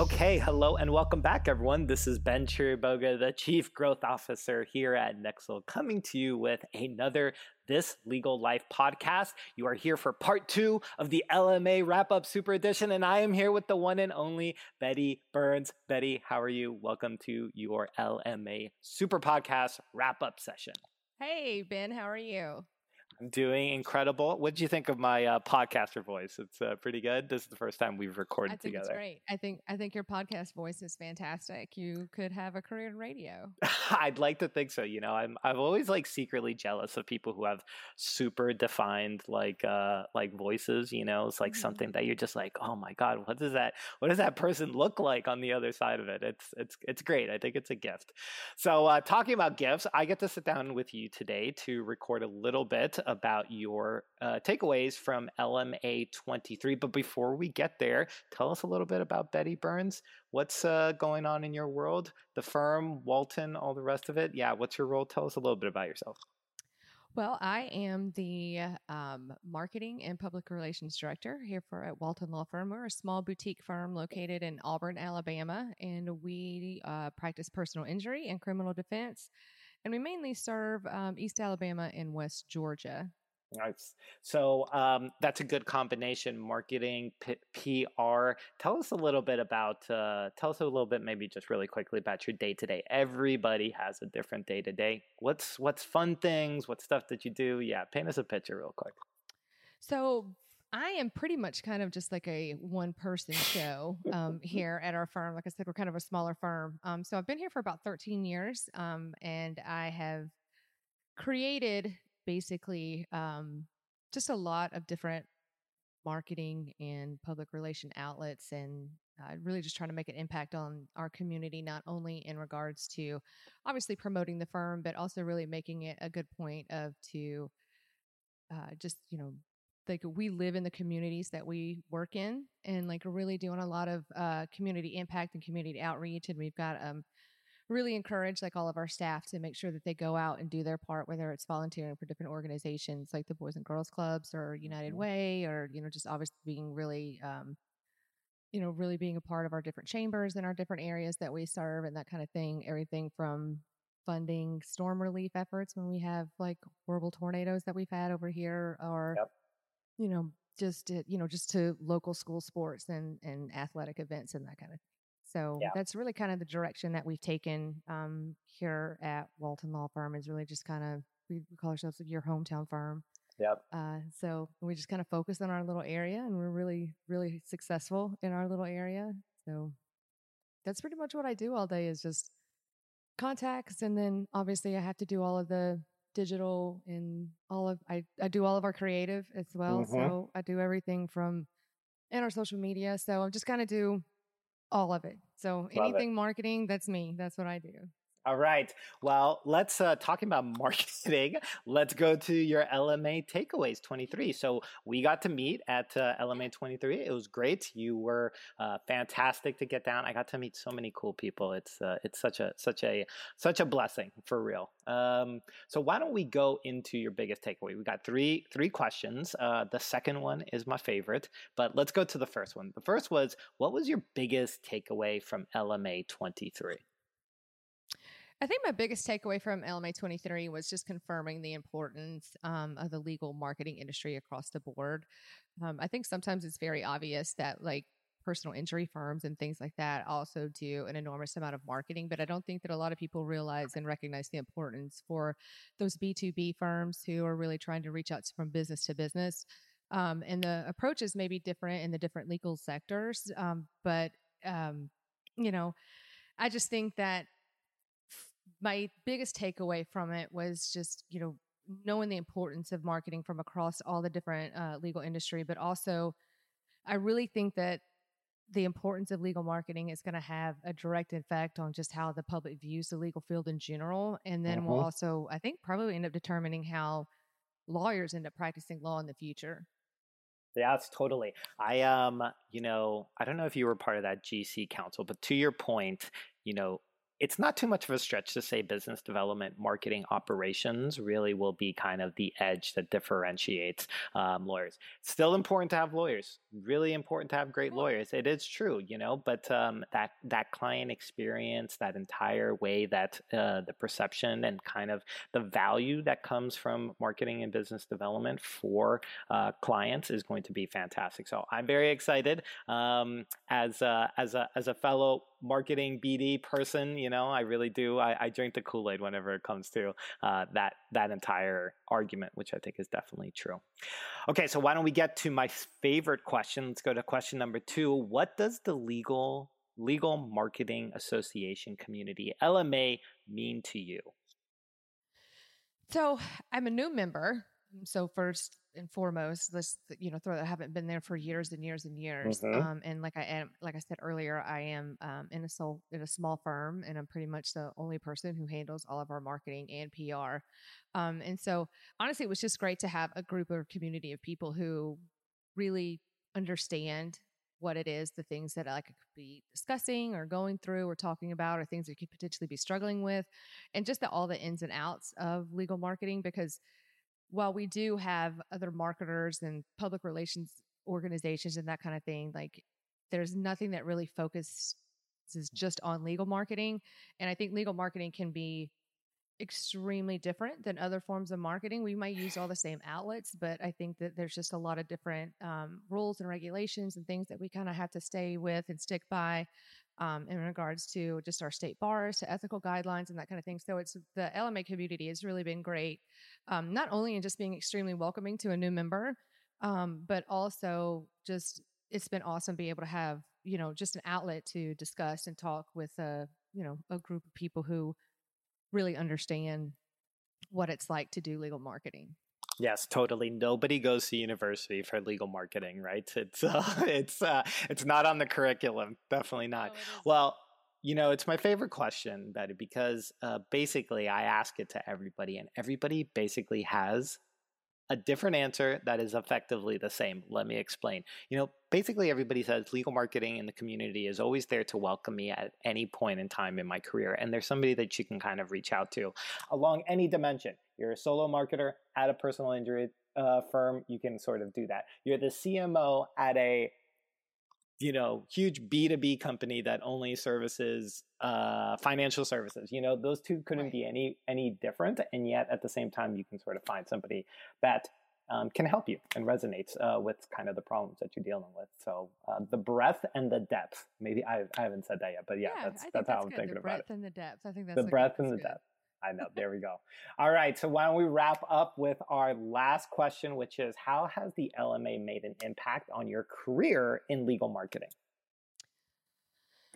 Okay, hello and welcome back, everyone. This is Ben Chiriboga, the Chief Growth Officer here at Nexl, coming to you with another This Legal Life podcast. You are here for part two of the LMA Wrap Up Super Edition, and I am here with the one and only Betty Burns. Betty, how are you? Welcome to your LMA Super Podcast Wrap Up session. Hey, Ben, how are you? I'm doing incredible. What did you think of my uh, podcaster voice? It's uh, pretty good. This is the first time we've recorded I think together. It's great. I think I think your podcast voice is fantastic. You could have a career in radio. I'd like to think so. You know, I'm I'm always like secretly jealous of people who have super defined like uh like voices. You know, it's like mm-hmm. something that you're just like, oh my god, what does that what does that person look like on the other side of it? It's it's it's great. I think it's a gift. So uh, talking about gifts, I get to sit down with you today to record a little bit about your uh, takeaways from LMA 23. But before we get there, tell us a little bit about Betty Burns. What's uh, going on in your world? The firm, Walton, all the rest of it. Yeah, what's your role? Tell us a little bit about yourself. Well, I am the um, marketing and public relations director here for at Walton Law Firm. We're a small boutique firm located in Auburn, Alabama, and we uh, practice personal injury and criminal defense and we mainly serve um, East Alabama and West Georgia. Nice. So um, that's a good combination. Marketing, P- PR. Tell us a little bit about. Uh, tell us a little bit, maybe just really quickly about your day to day. Everybody has a different day to day. What's what's fun things? What stuff that you do? Yeah, paint us a picture real quick. So I am pretty much kind of just like a one person show um, here at our firm. Like I said, we're kind of a smaller firm. Um, so I've been here for about 13 years um, and I have created basically um, just a lot of different marketing and public relation outlets and uh, really just trying to make an impact on our community, not only in regards to obviously promoting the firm, but also really making it a good point of to uh, just, you know, like we live in the communities that we work in and like really doing a lot of uh, community impact and community outreach and we've got um really encourage like all of our staff to make sure that they go out and do their part whether it's volunteering for different organizations like the boys and girls clubs or united mm-hmm. way or you know just obviously being really um you know really being a part of our different chambers and our different areas that we serve and that kind of thing everything from funding storm relief efforts when we have like horrible tornadoes that we've had over here or yep you know, just to, you know, just to local school sports and and athletic events and that kind of thing. So yeah. that's really kind of the direction that we've taken um, here at Walton Law Firm is really just kind of we call ourselves your hometown firm. Yep. Uh, so we just kind of focus on our little area, and we're really, really successful in our little area. So that's pretty much what I do all day is just contacts, and then obviously I have to do all of the digital and all of I, I do all of our creative as well. Mm-hmm. So I do everything from in our social media. So I'm just kind of do all of it. So Love anything it. marketing, that's me. That's what I do. All right. Well, let's uh, talking about marketing. Let's go to your LMA takeaways 23. So we got to meet at uh, LMA 23. It was great. You were uh, fantastic to get down. I got to meet so many cool people. It's uh, it's such a such a such a blessing for real. Um, so why don't we go into your biggest takeaway? We got three three questions. Uh, the second one is my favorite, but let's go to the first one. The first was, what was your biggest takeaway from LMA 23? I think my biggest takeaway from LMA 23 was just confirming the importance um, of the legal marketing industry across the board. Um, I think sometimes it's very obvious that, like, personal injury firms and things like that also do an enormous amount of marketing, but I don't think that a lot of people realize and recognize the importance for those B2B firms who are really trying to reach out from business to business. Um, and the approaches may be different in the different legal sectors. Um, but, um, you know, I just think that my biggest takeaway from it was just, you know, knowing the importance of marketing from across all the different uh, legal industry, but also I really think that the importance of legal marketing is going to have a direct effect on just how the public views the legal field in general. And then we'll also, I think, probably end up determining how lawyers end up practicing law in the future. Yeah, it's totally. I um, you know, I don't know if you were part of that GC council, but to your point, you know, it's not too much of a stretch to say business development, marketing, operations really will be kind of the edge that differentiates um, lawyers. Still important to have lawyers. Really important to have great lawyers. It is true, you know, but um, that that client experience, that entire way that uh, the perception and kind of the value that comes from marketing and business development for uh, clients is going to be fantastic. So I'm very excited um, as a, as a as a fellow marketing BD person. You know, I really do. I, I drink the Kool Aid whenever it comes to uh, that that entire argument, which I think is definitely true. Okay, so why don't we get to my favorite question? Let's go to question number two. What does the legal legal marketing association community LMA mean to you? So I'm a new member. So first and foremost, let's you know throw that I haven't been there for years and years and years. Mhm. Um, and like I am, like I said earlier, I am um, in a soul in a small firm, and I'm pretty much the only person who handles all of our marketing and PR. Um, and so honestly, it was just great to have a group or community of people who really understand what it is, the things that I could be discussing or going through or talking about, or things that you could potentially be struggling with, and just the, all the ins and outs of legal marketing. Because while we do have other marketers and public relations organizations and that kind of thing, like there's nothing that really focuses just on legal marketing. And I think legal marketing can be extremely different than other forms of marketing. We might use all the same outlets, but I think that there's just a lot of different um, rules and regulations and things that we kind of have to stay with and stick by um, in regards to just our state bars, to ethical guidelines, and that kind of thing. So it's the LMA community has really been great, um, not only in just being extremely welcoming to a new member, um, but also just it's been awesome being able to have you know just an outlet to discuss and talk with a you know a group of people who really understand what it's like to do legal marketing. Yes, totally. Nobody goes to university for legal marketing, right? It's uh, it's uh, it's not on the curriculum. Definitely not. Well, you know, it's my favorite question, Betty, because uh, basically I ask it to everybody, and everybody basically has a different answer that is effectively the same. Let me explain. You know, basically everybody says legal marketing in the community is always there to welcome me at any point in time in my career. And there's somebody that you can kind of reach out to along any dimension. You're a solo marketer at a personal injury uh, firm, you can sort of do that. You're the CMO at a you know huge b2b company that only services uh, financial services you know those two couldn't Right. be any any different and yet at the same time you can sort of find somebody that um, can help you and resonates uh, with kind of the problems that you're dealing with so uh, the breadth and the depth maybe I, I haven't said that yet but yeah, that's I think that's how i'm thinking the about it breadth and the depth. I think that's the breadth and the good. depth. I know. There we go. All right. So why don't we wrap up with our last question, which is how has the LMA made an impact on your career in legal marketing?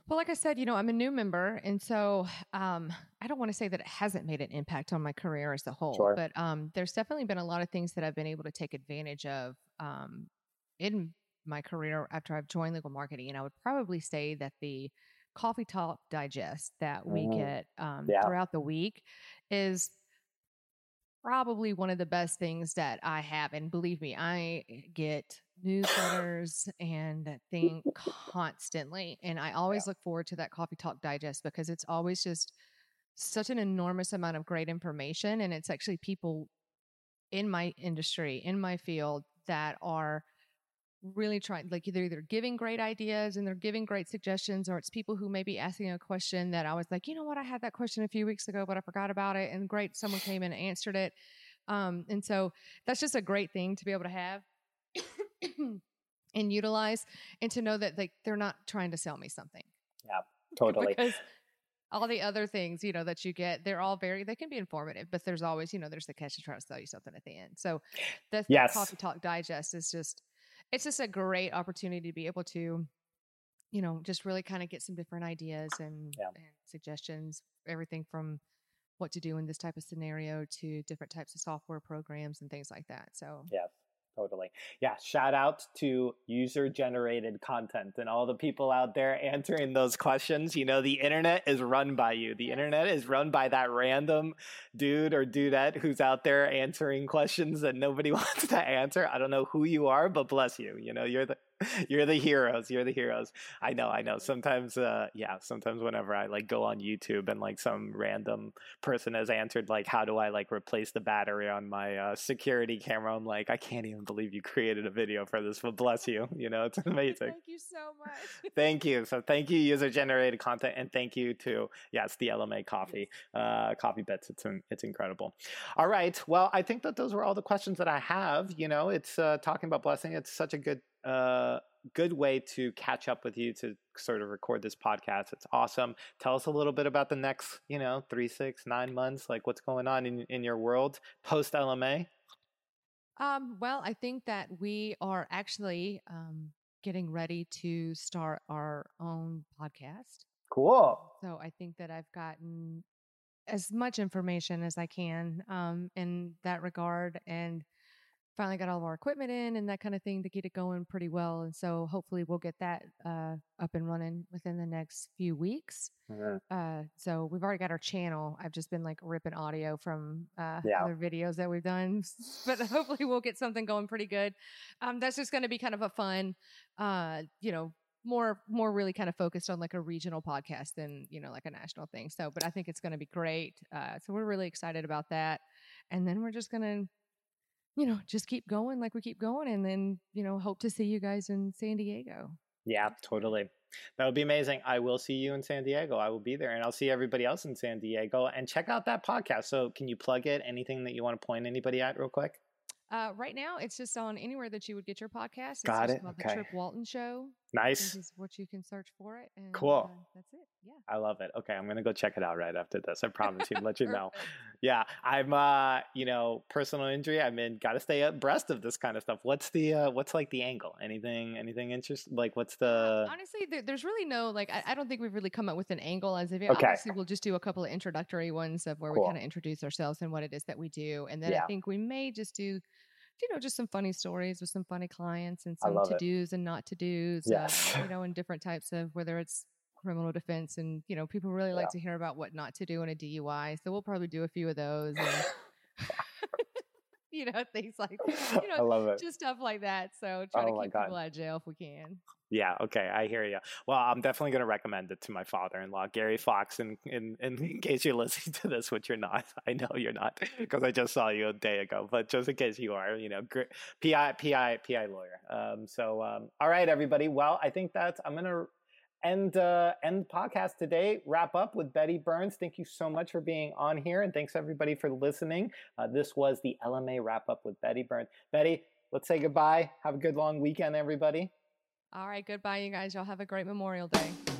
Well, like I said, you know, I'm a new member, and so um, I don't want to say that it hasn't made an impact on my career as a whole, Sure. but um, there's definitely been a lot of things that I've been able to take advantage of um, in my career after I've joined legal marketing. And I would probably say that the Coffee Talk Digest that we Mhm. get um, Yeah. throughout the week is probably one of the best things that I have. And believe me, I get newsletters and that thing constantly. And I always look forward to that Coffee Talk Digest because it's always just such an enormous amount of great information. And it's actually people in my industry, in my field, that are really trying like they're either giving great ideas and they're giving great suggestions or it's people who may be asking a question that I was like, you know what, I had that question a few weeks ago, but I forgot about it. And great, someone came in and answered it. Um, and so that's just a great thing to be able to have and utilize and to know that like they're not trying to sell me something. Yeah, totally. because all the other things, you know, that you get, they're all very they can be informative, but there's always, you know, there's the catch to try to sell you something at the end. So that's Yes. coffee talk digest is just it's just a great opportunity to be able to, you know, just really kind of get some different ideas and, Yeah. and suggestions, everything from what to do in this type of scenario to different types of software programs and things like that. So Yes, totally. Yeah, shout out to user generated content and all the people out there answering those questions. You know, the internet is run by you. The Yes. internet is run by that random dude or dudette who's out there answering questions that nobody wants to answer. I don't know who you are, but bless you. You know, you're the You're the heroes. You're the heroes. I know. I know. Sometimes, uh, yeah. Sometimes whenever I like go on YouTube and like some random person has answered like, "How do I like replace the battery on my uh, security camera?" I'm like, I can't even believe you created a video for this. But bless you. You know, it's amazing. thank you so much. thank you. So thank you, user generated content, and thank you to yes, the LMA coffee, uh, coffee bits. It's it's incredible. All right. Well, I think that those were all the questions that I have. You know, it's uh, talking about blessing. It's such a good uh, good way to catch up with you to sort of record this podcast. It's awesome. Tell us a little bit about the next, you know, three, six, nine months, like what's going on in, in your world post LMA. Um, well, I think that we are actually um, getting ready to start our own podcast. Cool. So I think that I've gotten as much information as I can um, in that regard. And finally got all of our equipment in and that kind of thing to get it going pretty well. And so hopefully we'll get that uh, up and running within the next few weeks. Mm-hmm. Uh, so we've already got our channel. I've just been like ripping audio from uh, yeah. other videos that we've done, but hopefully we'll get something going pretty good. Um, that's just going to be kind of a fun, uh, you know, more more really kind of focused on like a regional podcast than you know like a national thing so but i think it's going to be great uh, so we're really excited about that and then we're just going to you know, just keep going like we keep going and then, you know, hope to see you guys in San Diego. Yeah, totally. That would be amazing. I will see you in San Diego. I will be there and I'll see everybody else in San Diego and check out that podcast. So, can you plug it? Anything that you want to point anybody at real quick? Uh, right now, it's just on anywhere that you would get your podcast. It's Got it. Called okay. The Trip Walton Show. Nice. This Is what you can search for it. And, cool. Uh, that's it. Yeah. I love it. Okay, I'm gonna go check it out right after this. I promise you. let you know. Yeah, I'm. Uh, you know, personal injury. I'm in. Got to stay abreast of this kind of stuff. What's the? Uh, what's like the angle? Anything? Anything interesting? Like, what's the? Honestly, there, there's really no like. I, I, don't think we've really come up with an angle as of yet. Okay. Obviously, we'll just do a couple of introductory ones of where cool. we kind of introduce ourselves and what it is that we do, and then yeah. I think we may just do you know, just some funny stories with some funny clients and some to dos and not to dos. Yes. Uh, you know, and different types of whether it's criminal defense and you know people really like yeah. to hear about what not to do in a DUI. So we'll probably do a few of those. And, you know, things like you know, I love it. just stuff like that. So try oh to keep people out of jail if we can. Yeah, okay, I hear you. Well, I'm definitely going to recommend it to my father-in-law, Gary Fox, in, in, in, in case you're listening to this, which you're not. I know you're not because I just saw you a day ago, but just in case you are, you know, PI, PI, PI lawyer. Um, so, um, all right, everybody. Well, I think that's, I'm going to end uh, end podcast today. Wrap up with Betty Burns. Thank you so much for being on here, and thanks everybody for listening. Uh, this was the LMA wrap up with Betty Burns. Betty, let's say goodbye. Have a good long weekend, everybody. All right, goodbye, you guys. Y'all have a great Memorial Day.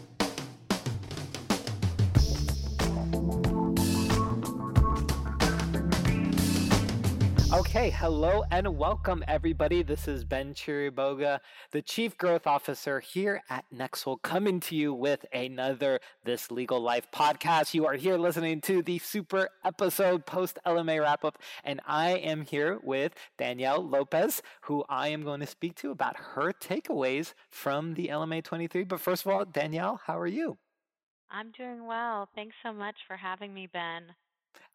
Okay, hello and welcome everybody. This is Ben Chiriboga, the Chief Growth Officer here at Nexl, coming to you with another This Legal Life podcast. You are here listening to the super episode post LMA wrap up, and I am here with Danielle Lopez, who I am going to speak to about her takeaways from the LMA 23. But first of all, Danielle, how are you? I'm doing well. Thanks so much for having me, Ben.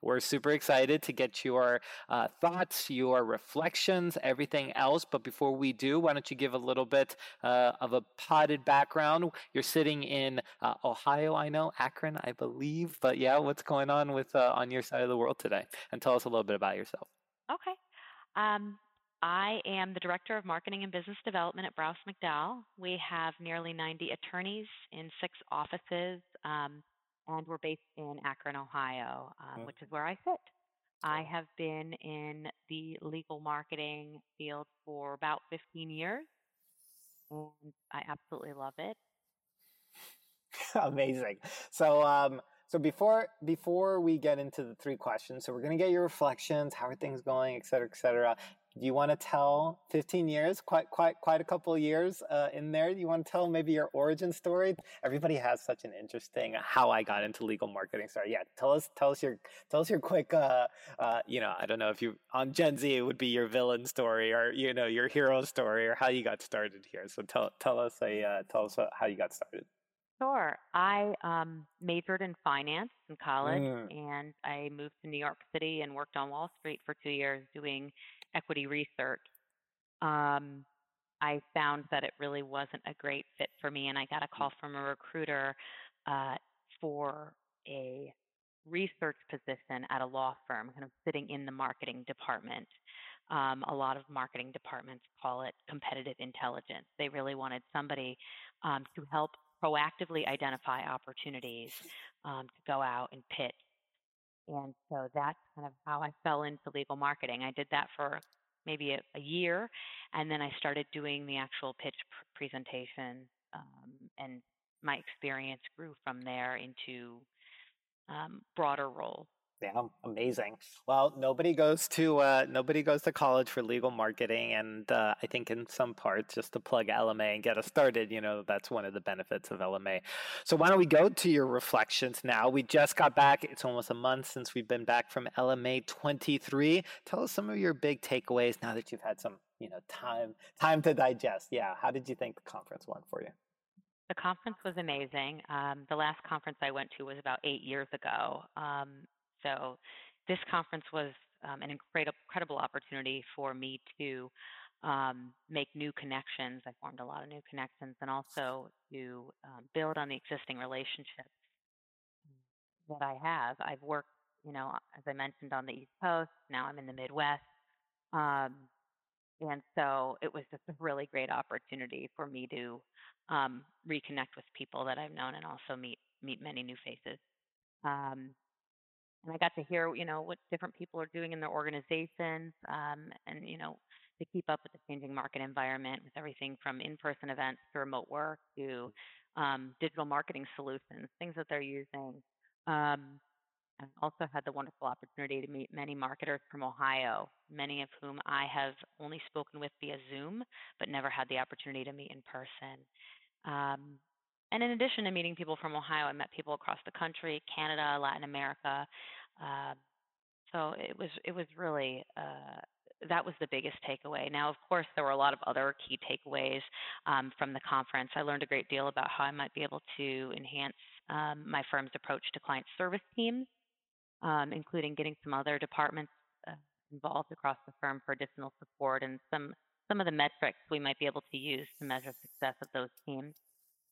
We're super excited to get your uh, thoughts, your reflections, everything else. But before we do, why don't you give a little bit uh, of a potted background? You're sitting in uh, Ohio, I know, Akron, I believe. But yeah, what's going on with uh, on your side of the world today? And tell us a little bit about yourself. Okay. Um, I am the Director of Marketing and Business Development at Brouse McDowell. We have nearly 90 attorneys in six offices. Um, and we're based in Akron, Ohio, um, which is where I sit. I have been in the legal marketing field for about 15 years, and I absolutely love it. Amazing. So, um, so before before we get into the three questions, so we're gonna get your reflections, how are things going, et cetera, et cetera do you want to tell 15 years quite quite quite a couple of years uh, in there? Do you want to tell maybe your origin story? Everybody has such an interesting uh, how i got into legal marketing story. Yeah tell us tell us your tell us your quick uh, uh, you know i don't know if you on gen z it would be your villain story or you know your hero story or how you got started here. So tell tell us a uh, tell us how you got started. Sure. I um, majored in finance in college, mm. and I moved to New York City and worked on Wall Street for two years doing equity research. Um, I found that it really wasn't a great fit for me, and I got a call from a recruiter uh, for a research position at a law firm, kind of sitting in the marketing department. Um, a lot of marketing departments call it competitive intelligence. They really wanted somebody um, to help proactively identify opportunities um, to go out and pitch. And so that's kind of how I fell into legal marketing. I did that for maybe a, a year, and then I started doing the actual pitch pr- presentation, um, and my experience grew from there into um, broader roles. Yeah, amazing. Well, nobody goes to uh, nobody goes to college for legal marketing, and uh, I think in some parts, just to plug LMA and get us started, you know, that's one of the benefits of LMA. So why don't we go to your reflections now? We just got back; it's almost a month since we've been back from LMA 23. Tell us some of your big takeaways now that you've had some, you know, time time to digest. Yeah, how did you think the conference went for you? The conference was amazing. Um, the last conference I went to was about eight years ago. Um, so this conference was um, an incredible, opportunity for me to um, make new connections. I formed a lot of new connections and also to um, build on the existing relationships that I have. I've worked, you know, as I mentioned, on the East Coast. Now I'm in the Midwest. Um, and so it was just a really great opportunity for me to um, reconnect with people that I've known and also meet meet many new faces. Um, and I got to hear, you know, what different people are doing in their organizations, um, and you know, to keep up with the changing market environment, with everything from in-person events to remote work to um, digital marketing solutions, things that they're using. Um, I also had the wonderful opportunity to meet many marketers from Ohio, many of whom I have only spoken with via Zoom, but never had the opportunity to meet in person. Um, and in addition to meeting people from Ohio, I met people across the country, Canada, Latin America. Uh, so it was it was really uh, that was the biggest takeaway. Now, of course, there were a lot of other key takeaways um, from the conference. I learned a great deal about how I might be able to enhance um, my firm's approach to client service teams, um, including getting some other departments uh, involved across the firm for additional support and some some of the metrics we might be able to use to measure success of those teams.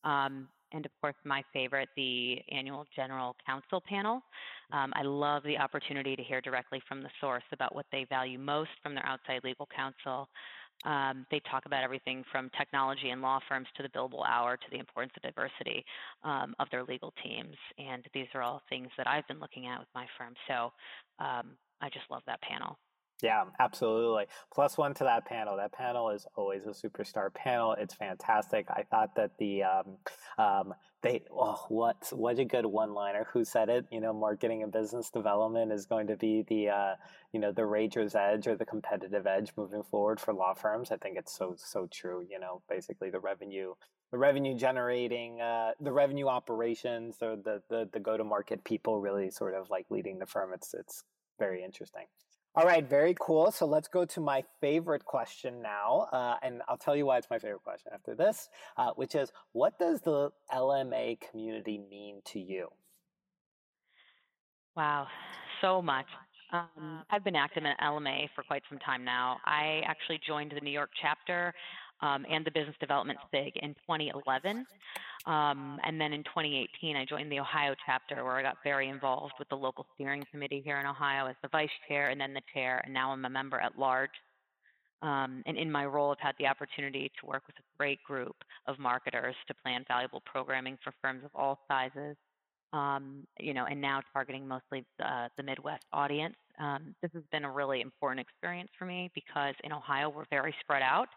Um, and of course, my favorite, the annual general counsel panel. Um, I love the opportunity to hear directly from the source about what they value most from their outside legal counsel. Um, they talk about everything from technology and law firms to the billable hour to the importance of diversity um, of their legal teams. And these are all things that I've been looking at with my firm. So um, I just love that panel. Yeah, absolutely. Plus one to that panel. That panel is always a superstar panel. It's fantastic. I thought that the um, um, they oh what what a good one liner. Who said it? You know, marketing and business development is going to be the uh, you know the rager's edge or the competitive edge moving forward for law firms. I think it's so so true. You know, basically the revenue the revenue generating uh, the revenue operations or the the, the go to market people really sort of like leading the firm. It's it's very interesting. All right, very cool. So let's go to my favorite question now. Uh, and I'll tell you why it's my favorite question after this, uh, which is what does the LMA community mean to you? Wow, so much. Um, I've been active in LMA for quite some time now. I actually joined the New York chapter um, and the Business Development SIG in 2011. Um, and then in 2018, I joined the Ohio chapter where I got very involved with the local steering committee here in Ohio as the vice chair and then the chair, and now I'm a member at large. Um, and in my role, I've had the opportunity to work with a great group of marketers to plan valuable programming for firms of all sizes. Um, you know, and now targeting mostly uh, the Midwest audience. Um, this has been a really important experience for me because in Ohio we're very spread out,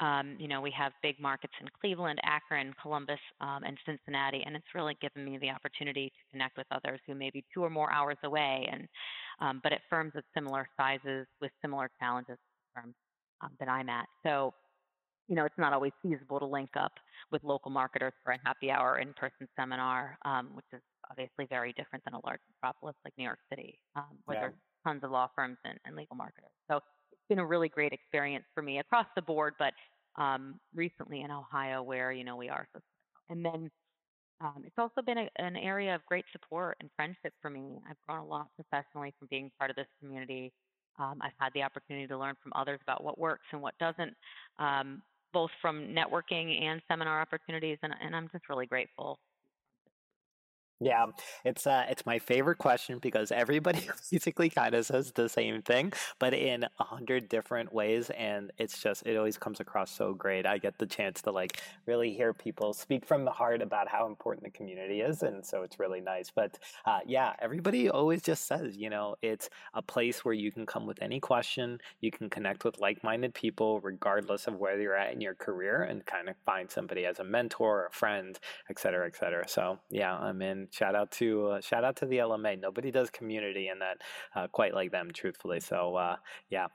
um, you know, we have big markets in Cleveland, Akron, Columbus, um, and Cincinnati, and it's really given me the opportunity to connect with others who may be two or more hours away, and um, but at firms of similar sizes with similar challenges firms um, that I'm at. So, you know, it's not always feasible to link up with local marketers for a happy hour in-person seminar, um, which is obviously very different than a large metropolis like New York City, um, where yeah. there's tons of law firms and, and legal marketers. So been a really great experience for me across the board, but um, recently in Ohio where you know we are. And then um, it's also been a, an area of great support and friendship for me. I've grown a lot professionally from being part of this community. Um, I've had the opportunity to learn from others about what works and what doesn't. Um, both from networking and seminar opportunities, and, and I'm just really grateful yeah, it's uh, it's my favorite question because everybody basically kind of says the same thing, but in a hundred different ways, and it's just it always comes across so great. I get the chance to like really hear people speak from the heart about how important the community is, and so it's really nice. But uh, yeah, everybody always just says, you know, it's a place where you can come with any question, you can connect with like-minded people, regardless of where you're at in your career, and kind of find somebody as a mentor, a friend, et cetera, et cetera. So yeah, I'm in shout out to uh, shout out to the LMA. Nobody does community in that uh, quite like them, truthfully. So uh, yeah.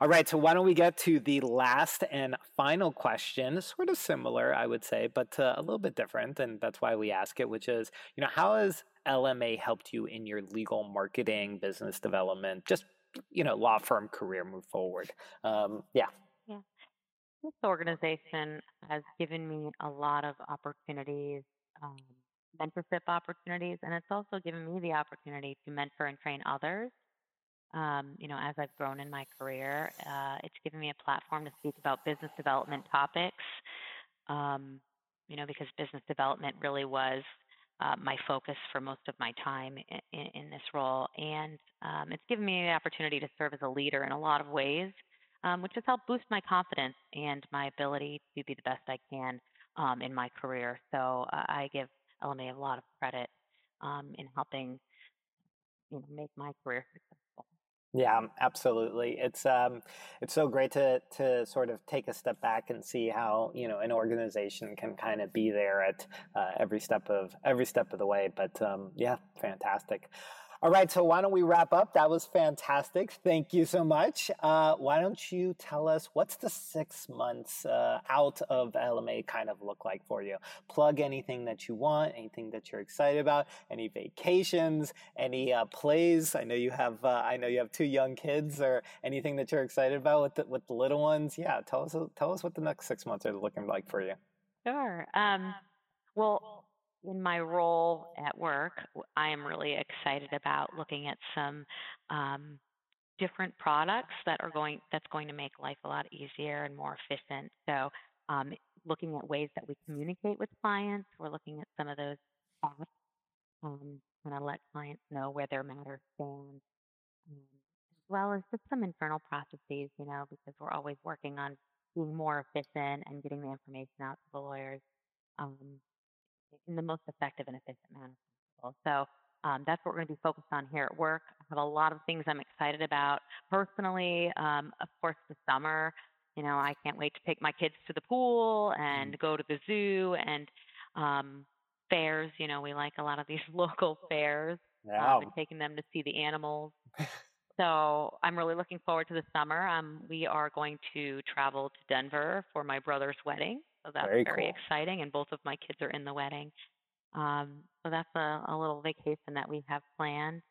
All right, so why don't we get to the last and final question? Sort of similar, I would say, but uh, a little bit different, and that's why we ask it. Which is, you know, how has LMA helped you in your legal marketing, business development, just you know, law firm career move forward? Um, yeah. Yeah. This organization has given me a lot of opportunities um, mentorship opportunities, and it's also given me the opportunity to mentor and train others. Um, you know, as I've grown in my career, uh, it's given me a platform to speak about business development topics. Um, you know, because business development really was uh, my focus for most of my time in, in this role, and um, it's given me the opportunity to serve as a leader in a lot of ways, um, which has helped boost my confidence and my ability to be the best I can um, in my career. So uh, I give LMA a lot of credit um, in helping you know make my career successful. Yeah, absolutely. It's um, it's so great to to sort of take a step back and see how you know an organization can kind of be there at uh, every step of every step of the way. But um, yeah, fantastic. All right, so why don't we wrap up? That was fantastic. Thank you so much. Uh, why don't you tell us what's the six months uh, out of LMA kind of look like for you? Plug anything that you want, anything that you're excited about, any vacations, any uh, plays. I know you have. Uh, I know you have two young kids, or anything that you're excited about with the, with the little ones. Yeah, tell us. Tell us what the next six months are looking like for you. Sure. Um, well in my role at work, I am really excited about looking at some um, different products that are going that's going to make life a lot easier and more efficient. So, um, looking at ways that we communicate with clients, we're looking at some of those apps um, and I let clients know where their matters stand, um, as well as just some internal processes. You know, because we're always working on being more efficient and getting the information out to the lawyers. Um, in the most effective and efficient manner possible. So um, that's what we're going to be focused on here at work. I have a lot of things I'm excited about personally. Um, of course, the summer. You know, I can't wait to take my kids to the pool and mm. go to the zoo and um, fairs. You know, we like a lot of these local fairs. Yeah. Um, and taking them to see the animals. so I'm really looking forward to the summer. Um, we are going to travel to Denver for my brother's wedding. So that's very, very cool. exciting. And both of my kids are in the wedding. Um, so that's a, a, little vacation that we have planned.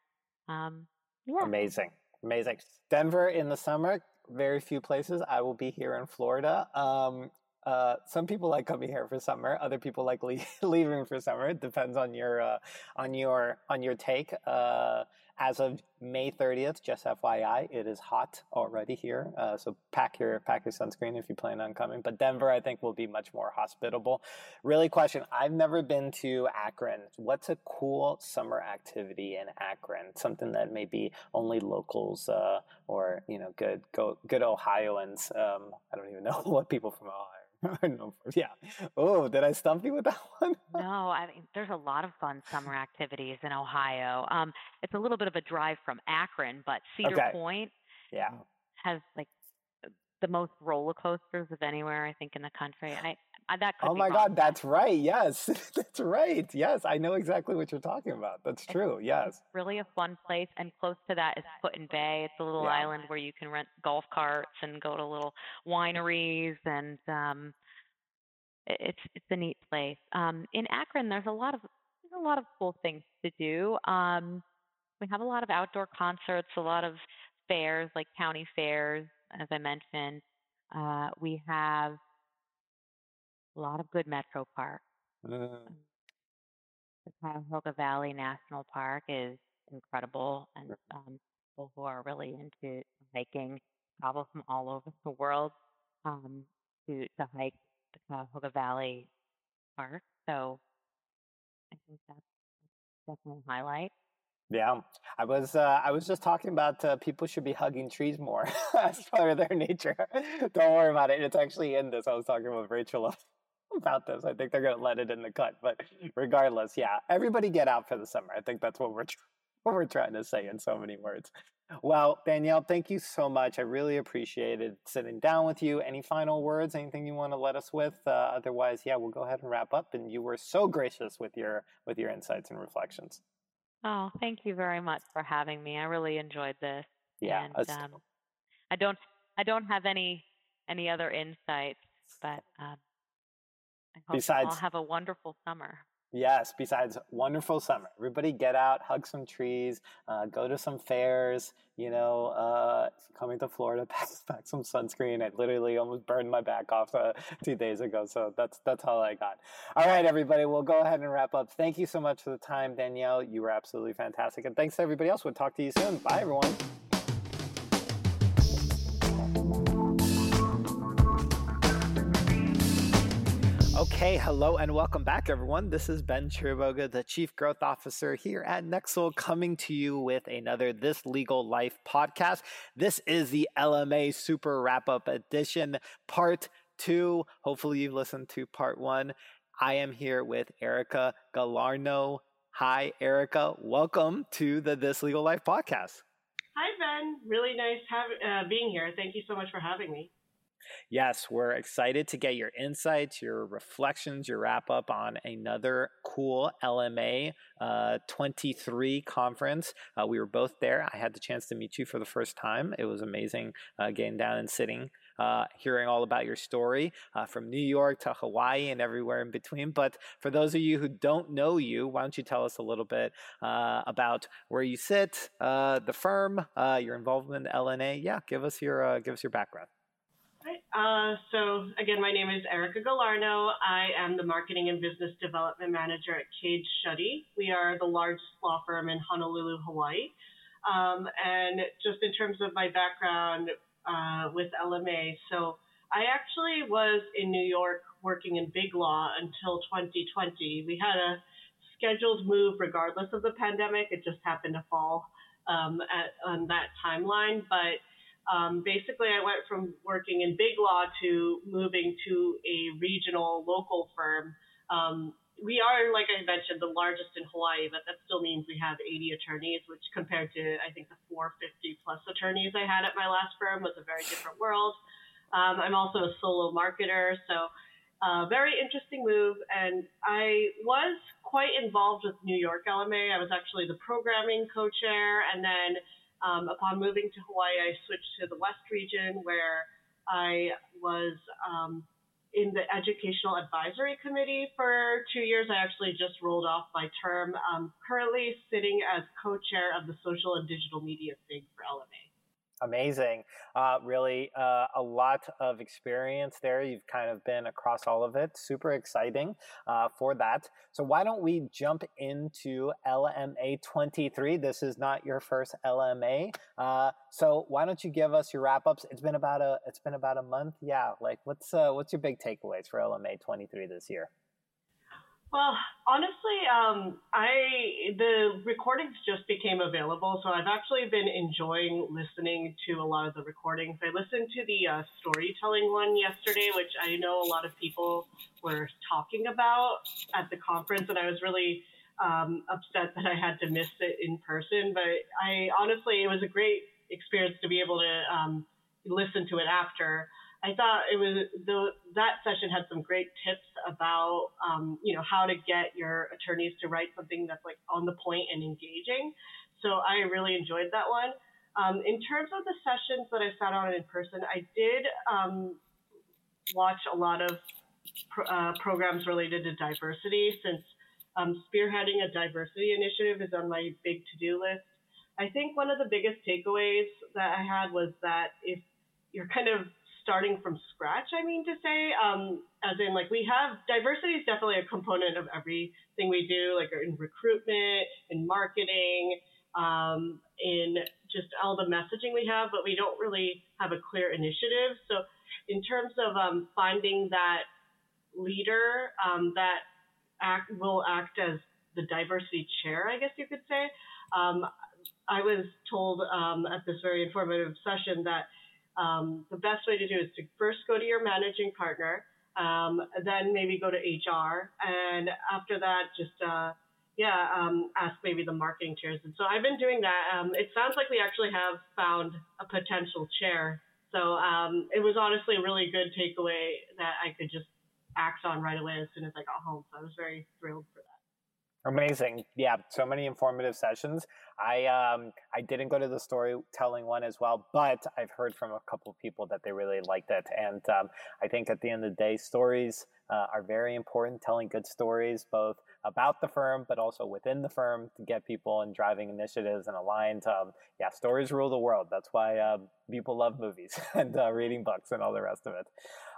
Um, yeah. Amazing. Amazing. Denver in the summer, very few places. I will be here in Florida. Um, uh, some people like coming here for summer. Other people like le- leaving for summer. It depends on your uh, on your on your take. Uh, as of May 30th, just FYI, it is hot already here. Uh, so pack your pack your sunscreen if you plan on coming. But Denver, I think, will be much more hospitable. Really, question: I've never been to Akron. What's a cool summer activity in Akron? Something that maybe only locals uh, or you know good go, good Ohioans. Um, I don't even know what people from Ohio no, yeah. Oh, did I stump you with that one? no, I mean, there's a lot of fun summer activities in Ohio. Um, it's a little bit of a drive from Akron, but Cedar okay. Point yeah. has like the most roller coasters of anywhere I think in the country. I, I that oh my god, that's right. Yes, that's right. Yes, I know exactly what you're talking about. That's true. Yes, really a fun place, and close to that is Put-in Bay. It's a little yeah. island where you can rent golf carts and go to little wineries, and um, it's it's a neat place. Um, in Akron, there's a lot of there's a lot of cool things to do. Um, we have a lot of outdoor concerts, a lot of fairs like county fairs, as I mentioned. Uh, we have a lot of good metro parks. Uh. The Cuyahoga Valley National Park is incredible, and um, people who are really into hiking travel from all over the world. Um, to to hike the Cuyahoga Valley Park. So I think that's definitely a highlight. Yeah, I was uh, I was just talking about uh, people should be hugging trees more That's part of their nature. Don't worry about it; it's actually in this. I was talking with Rachel about this. I think they're going to let it in the cut, but regardless, yeah, everybody get out for the summer. I think that's what we're what we're trying to say in so many words. Well, Danielle, thank you so much. I really appreciated sitting down with you. Any final words? Anything you want to let us with? Uh, otherwise, yeah, we'll go ahead and wrap up. And you were so gracious with your with your insights and reflections. Oh, thank you very much for having me. I really enjoyed this. Yeah, and um, I don't I don't have any any other insights, but um, besides, I'll have a wonderful summer. Yes, besides wonderful summer. Everybody get out, hug some trees, uh, go to some fairs, you know, uh, coming to Florida, pack, pack some sunscreen. I literally almost burned my back off uh, two days ago. So that's, that's all I got. All right, everybody, we'll go ahead and wrap up. Thank you so much for the time, Danielle. You were absolutely fantastic. And thanks to everybody else. We'll talk to you soon. Bye, everyone. Okay, hello and welcome back, everyone. This is Ben Chiriboga, the Chief Growth Officer here at Nexl, coming to you with another This Legal Life podcast. This is the LMA Super Wrap Up Edition, Part Two. Hopefully, you've listened to Part One. I am here with Erika Galarneau. Hi, Erika. Welcome to the This Legal Life podcast. Hi, Ben. Really nice have, uh, being here. Thank you so much for having me. Yes, we're excited to get your insights, your reflections, your wrap up on another cool LMA uh, 23 conference. Uh, we were both there. I had the chance to meet you for the first time. It was amazing uh, getting down and sitting. Uh, hearing all about your story uh, from New York to Hawaii and everywhere in between. But for those of you who don't know you, why don't you tell us a little bit uh, about where you sit, the firm, your involvement in LMA? Yeah, give us your give us your background. Uh, so again, my name is Erika Galarneau. I am the Marketing and Business Development Manager at Cades Schutte. We are the largest law firm in Honolulu, Hawaii. Um, and just in terms of my background uh, with LMA, so I actually was in New York working in big law until 2020. We had a scheduled move regardless of the pandemic. It just happened to fall um, at, on that timeline, but um, basically, I went from working in big law to moving to a regional local firm. Um, we are, like I mentioned, the largest in Hawaii, but that still means we have 80 attorneys, which compared to, I think, the 450 plus attorneys I had at my last firm was a very different world. Um, I'm also a solo marketer, so uh, very interesting move. And I was quite involved with New York LMA. I was actually the programming co chair, and then um, upon moving to Hawaii, I switched to the West region where I was um, in the Educational Advisory Committee for two years. I actually just rolled off my term. I'm currently sitting as co chair of the Social and Digital Media SIG for LMA amazing. Uh, really, uh, a lot of experience there. You've kind of been across all of it. Super exciting uh, for that. So, why don't we jump into LMA 23? This is not your first LMA. Uh, so, why don't you give us your wrap ups? It's been about a it's been about a month. Yeah, like what's uh, what's your big takeaways for LMA 23 this year? Well, honestly, um, I the recordings just became available, so I've actually been enjoying listening to a lot of the recordings. I listened to the uh, storytelling one yesterday, which I know a lot of people were talking about at the conference, and I was really um, upset that I had to miss it in person. But I honestly, it was a great experience to be able to um, listen to it after. I thought it was the, that session had some great tips about um, you know how to get your attorneys to write something that's like on the point and engaging. So I really enjoyed that one. Um, in terms of the sessions that I sat on in person, I did um, watch a lot of pro- uh, programs related to diversity since um, spearheading a diversity initiative is on my big to-do list. I think one of the biggest takeaways that I had was that if you're kind of starting from scratch, I mean to say, um, as in like we have diversity is definitely a component of everything we do, like in recruitment, in marketing, um, in just all the messaging we have, but we don't really have a clear initiative. So, in terms of um, finding that leader um, that act, will act as the diversity chair, I guess you could say, um, I was told um, at this very informative session that um, the best way to do is to first go to your managing partner, um, then maybe go to HR, and after that, just uh, yeah, um, ask maybe the marketing chairs. And so I've been doing that. Um, it sounds like we actually have found a potential chair. So um, it was honestly a really good takeaway that I could just act on right away as soon as I got home. So I was very thrilled for that. Amazing. Yeah, so many informative sessions. I um I didn't go to the storytelling one as well, but I've heard from a couple of people that they really liked it. And um, I think at the end of the day, stories uh, are very important. Telling good stories, both about the firm, but also within the firm to get people and driving initiatives and aligned. Um, yeah, stories rule the world. That's why uh, people love movies and uh, reading books and all the rest of it.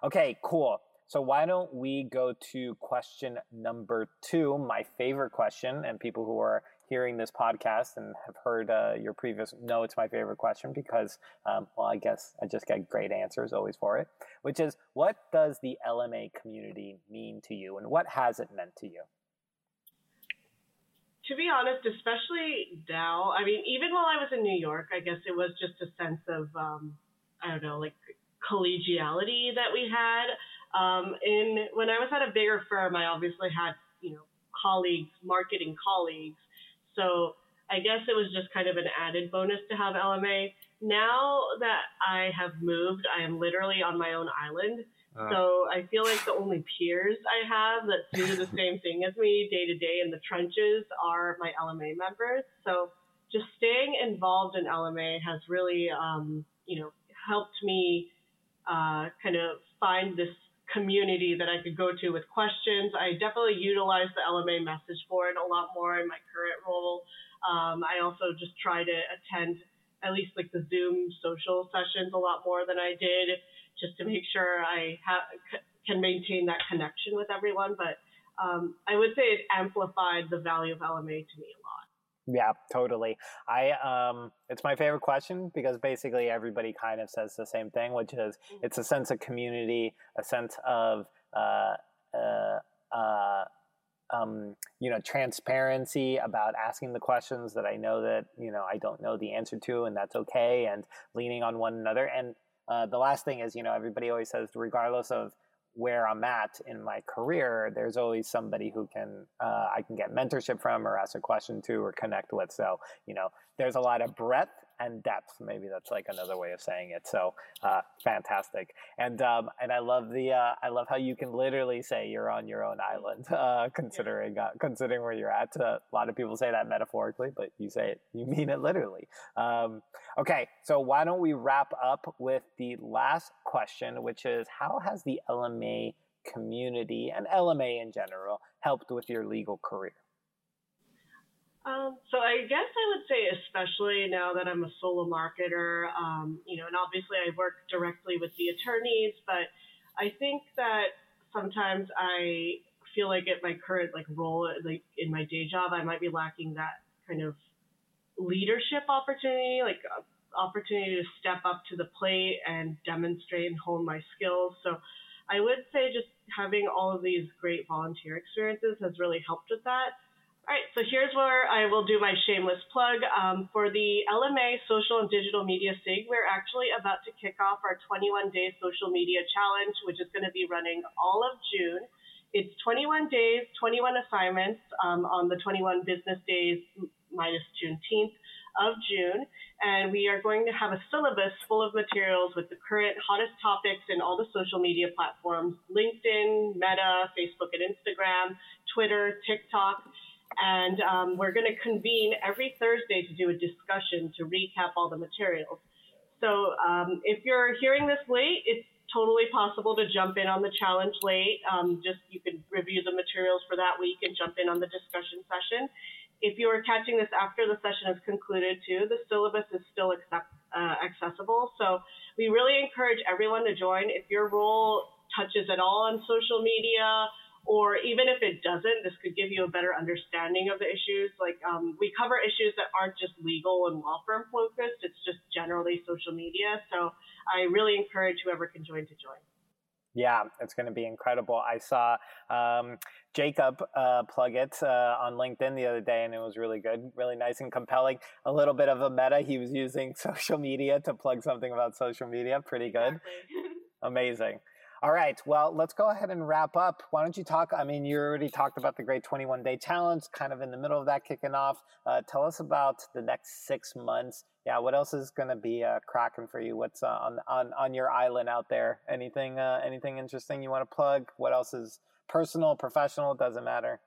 Okay, cool. So why don't we go to question number two, my favorite question, and people who are hearing this podcast and have heard uh, your previous know it's my favorite question because, um, well, I guess I just get great answers always for it, which is what does the LMA community mean to you and what has it meant to you? To be honest, especially now, I mean, even while I was in New York, I guess it was just a sense of, um, I don't know, like collegiality that we had. Um, in when I was at a bigger firm, I obviously had you know colleagues, marketing colleagues. So I guess it was just kind of an added bonus to have LMA. Now that I have moved, I am literally on my own island. Uh. So I feel like the only peers I have that do the same thing as me day to day in the trenches are my LMA members. So just staying involved in LMA has really, um, you know, helped me uh, kind of find this community that I could go to with questions. I definitely utilize the LMA message board a lot more in my current role. Um, I also just try to attend at least like the Zoom social sessions a lot more than I did, just to make sure I can maintain that connection with everyone. But um, I would say it amplified the value of LMA to me a lot. Yeah, totally. I um it's my favorite question because basically everybody kind of says the same thing, which is mm-hmm. it's a sense of community, a sense of uh uh uh um, you know, transparency about asking the questions that I know that, you know, I don't know the answer to, and that's okay, and leaning on one another. And uh, the last thing is, you know, everybody always says, regardless of where I'm at in my career, there's always somebody who can uh, I can get mentorship from or ask a question to or connect with. So you know, there's a lot of breadth and depth. Maybe that's like another way of saying it. So uh, fantastic, and um, and I love the uh, I love how you can literally say you're on your own island, uh, considering uh, considering where you're at. Uh, a lot of people say that metaphorically, but you say it, you mean it literally. Um, okay, so why don't we wrap up with the last question, which is how has the LMA community and LMA in general helped with your legal career? Um, so I guess I would say, especially now that I'm a solo marketer, um, you know, and obviously I work directly with the attorneys, but I think that sometimes I feel like at my current like role, like in my day job, I might be lacking that kind of leadership opportunity, like uh, opportunity to step up to the plate and demonstrate and hone my skills. So I would say just having all of these great volunteer experiences has really helped with that. All right, so here's where I will do my shameless plug. Um, for the LMA Social and Digital Media SIG, we're actually about to kick off our 21 day social media challenge, which is going to be running all of June. It's 21 days, 21 assignments um, on the 21 business days minus Juneteenth of June. And we are going to have a syllabus full of materials with the current hottest topics in all the social media platforms LinkedIn, Meta, Facebook and Instagram, Twitter, TikTok and um, we're going to convene every Thursday to do a discussion to recap all the materials. So um, if you're hearing this late, it's totally possible to jump in on the challenge late. Um, just you can review the materials for that week and jump in on the discussion session. If you are catching this after the session is concluded too, the syllabus is still accept, uh, accessible. So we really encourage everyone to join. If your role touches at all on social media or even if it doesn't, this could give you a better understanding of the issues. Like um, we cover issues that aren't just legal and law firm focused; it's just generally social media. So I really encourage whoever can join to join. Yeah, it's going to be incredible. I saw um, Jacob uh, plug it uh, on LinkedIn the other day, and it was really good, really nice and compelling. A little bit of a meta. He was using social media to plug something about social media. Pretty good. Exactly. Amazing. All right. Well, let's go ahead and wrap up. Why don't you talk? I mean, you already talked about the Great 21 Day Challenge, kind of in the middle of that kicking off. Uh, tell us about the next six months. Yeah, what else is going to be uh, cracking for you? What's uh, on on on your island out there? Anything uh, anything interesting you want to plug? What else is personal, professional? Doesn't matter.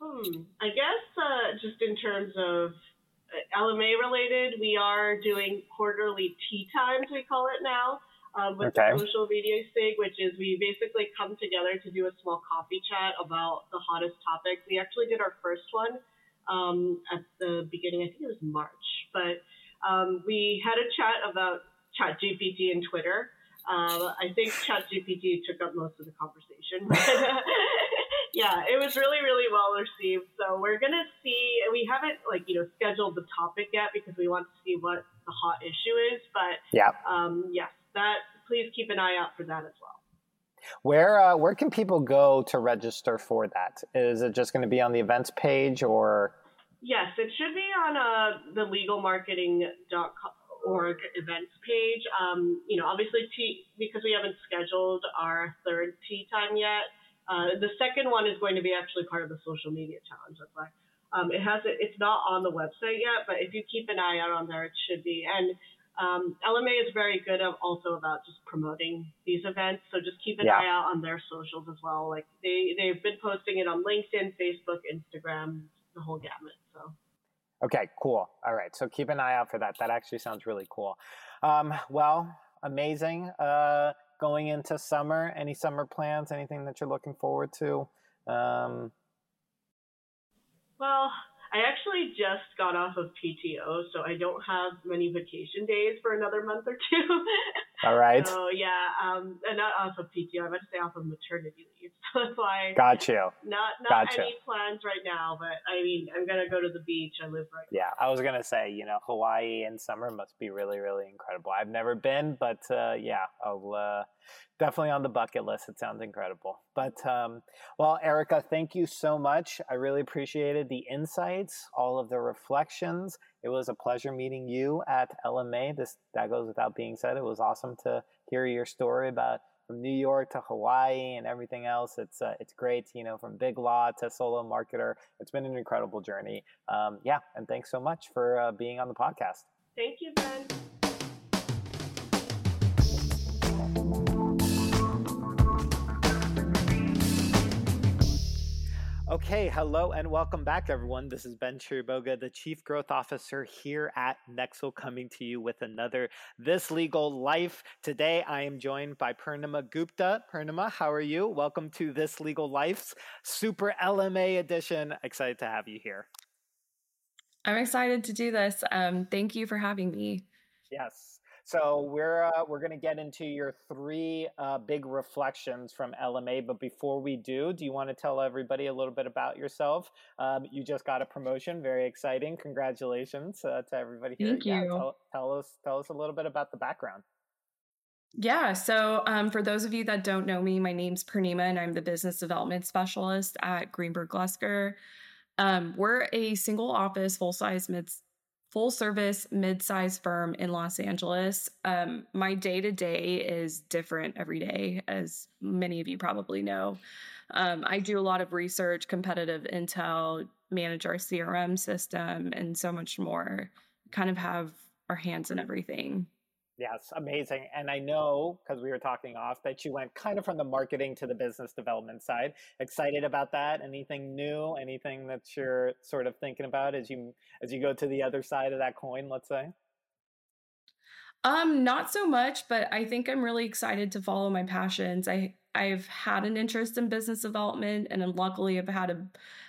Hmm. I guess uh, just in terms of uh, LMA related, we are doing quarterly tea times. We call it now um, with okay. the social media sig, which is we basically come together to do a small coffee chat about the hottest topics. We actually did our first one um, at the beginning, I think it was March, but um, we had a chat about ChatGPT and Twitter. Uh, I think ChatGPT took up most of the conversation. yeah, it was really, really well received. So we're gonna see. We haven't like you know scheduled the topic yet because we want to see what the hot issue is. But yeah, um, yes, that please keep an eye out for that as well. Where uh, where can people go to register for that? Is it just going to be on the events page or? Yes, it should be on uh, the legalmarketing.org events page. Um, you know, obviously, tea, because we haven't scheduled our third tea time yet. Uh, the second one is going to be actually part of the social media challenge. That's why um, it has it, it's not on the website yet, but if you keep an eye out on there, it should be. And um, LMA is very good also about just promoting these events. So just keep an yeah. eye out on their socials as well. Like they, they've been posting it on LinkedIn, Facebook, Instagram, the whole gamut. So. Okay, cool. All right. So keep an eye out for that. That actually sounds really cool. Um, well, amazing. Uh, going into summer, any summer plans, anything that you're looking forward to? Um, well, I actually just got off of PTO, so I don't have many vacation days for another month or two. All right. So yeah, um, and not off of PTO. I'm about to say off of maternity leave. So that's why. Got you. Not not Got any you. plans right now, but I mean, I'm gonna go to the beach. I live right. Yeah, now. I was gonna say, you know, Hawaii in summer must be really, really incredible. I've never been, but uh, yeah, I'll uh, definitely on the bucket list. It sounds incredible. But um, well, Erika, thank you so much. I really appreciated the insights, all of the reflections. It was a pleasure meeting you at LMA. This that goes without being said. It was awesome to hear your story about from New York to Hawaii and everything else. It's uh, it's great, you know, from big law to solo marketer. It's been an incredible journey. Um, yeah, and thanks so much for uh, being on the podcast. Thank you, Ben. Okay, hello and welcome back, everyone. This is Ben Chiriboga, the Chief Growth Officer here at Nexl, coming to you with another This Legal Life. Today, I am joined by Purnima Gupta. Purnima, how are you? Welcome to This Legal Life's Super LMA edition. Excited to have you here. I'm excited to do this. Um, thank you for having me. Yes. So we're uh, we're going to get into your three uh, big reflections from LMA. But before we do, do you want to tell everybody a little bit about yourself? Um, you just got a promotion, very exciting. Congratulations uh, to everybody here. Thank you. Yeah, tell, tell, us tell us a little bit about the background. Yeah. So, um, for those of you that don't know me, my name's Purnima, and I'm the business development specialist at Greenberg Glusker. Um, we're a single office, full size mid full service mid-sized firm in Los Angeles. Um, my day to day is different every day, as many of you probably know. Um, I do a lot of research, competitive intel, manage our CRM system, and so much more. Kind of have our hands in everything. Yes, amazing. And I know because we were talking off that you went kind of from the marketing to the business development side. Excited about that? Anything new? Anything that you're sort of thinking about as you as you go to the other side of that coin, let's say? Um, not so much, but I think I'm really excited to follow my passions. I I've had an interest in business development, and luckily I've had a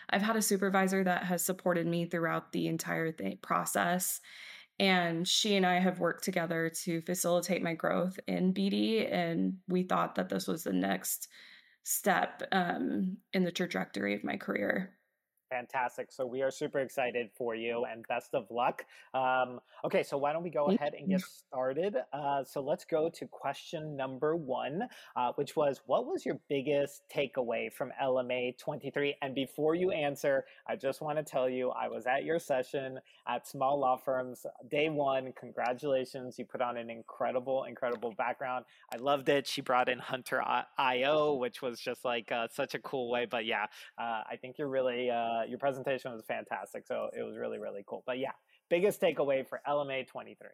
I've had a supervisor that has supported me throughout the entire process and she and I have worked together to facilitate my growth in BD. And we thought that this was the next step um, in the trajectory of my career. Fantastic. So we are super excited for you and best of luck. Um, okay, so why don't we go ahead and get started? Uh, so let's go to question number one, uh, which was what was your biggest takeaway from LMA 23? And before you answer, I just want to tell you I was at your session at Small Law Firms day one. Congratulations. You put on an incredible, incredible background. I loved it. She brought in Hunter IO, which was just like uh, such a cool way. But yeah, uh, I think you're really uh, your presentation was fantastic. So it was really, really cool. But yeah, biggest takeaway for LMA 23.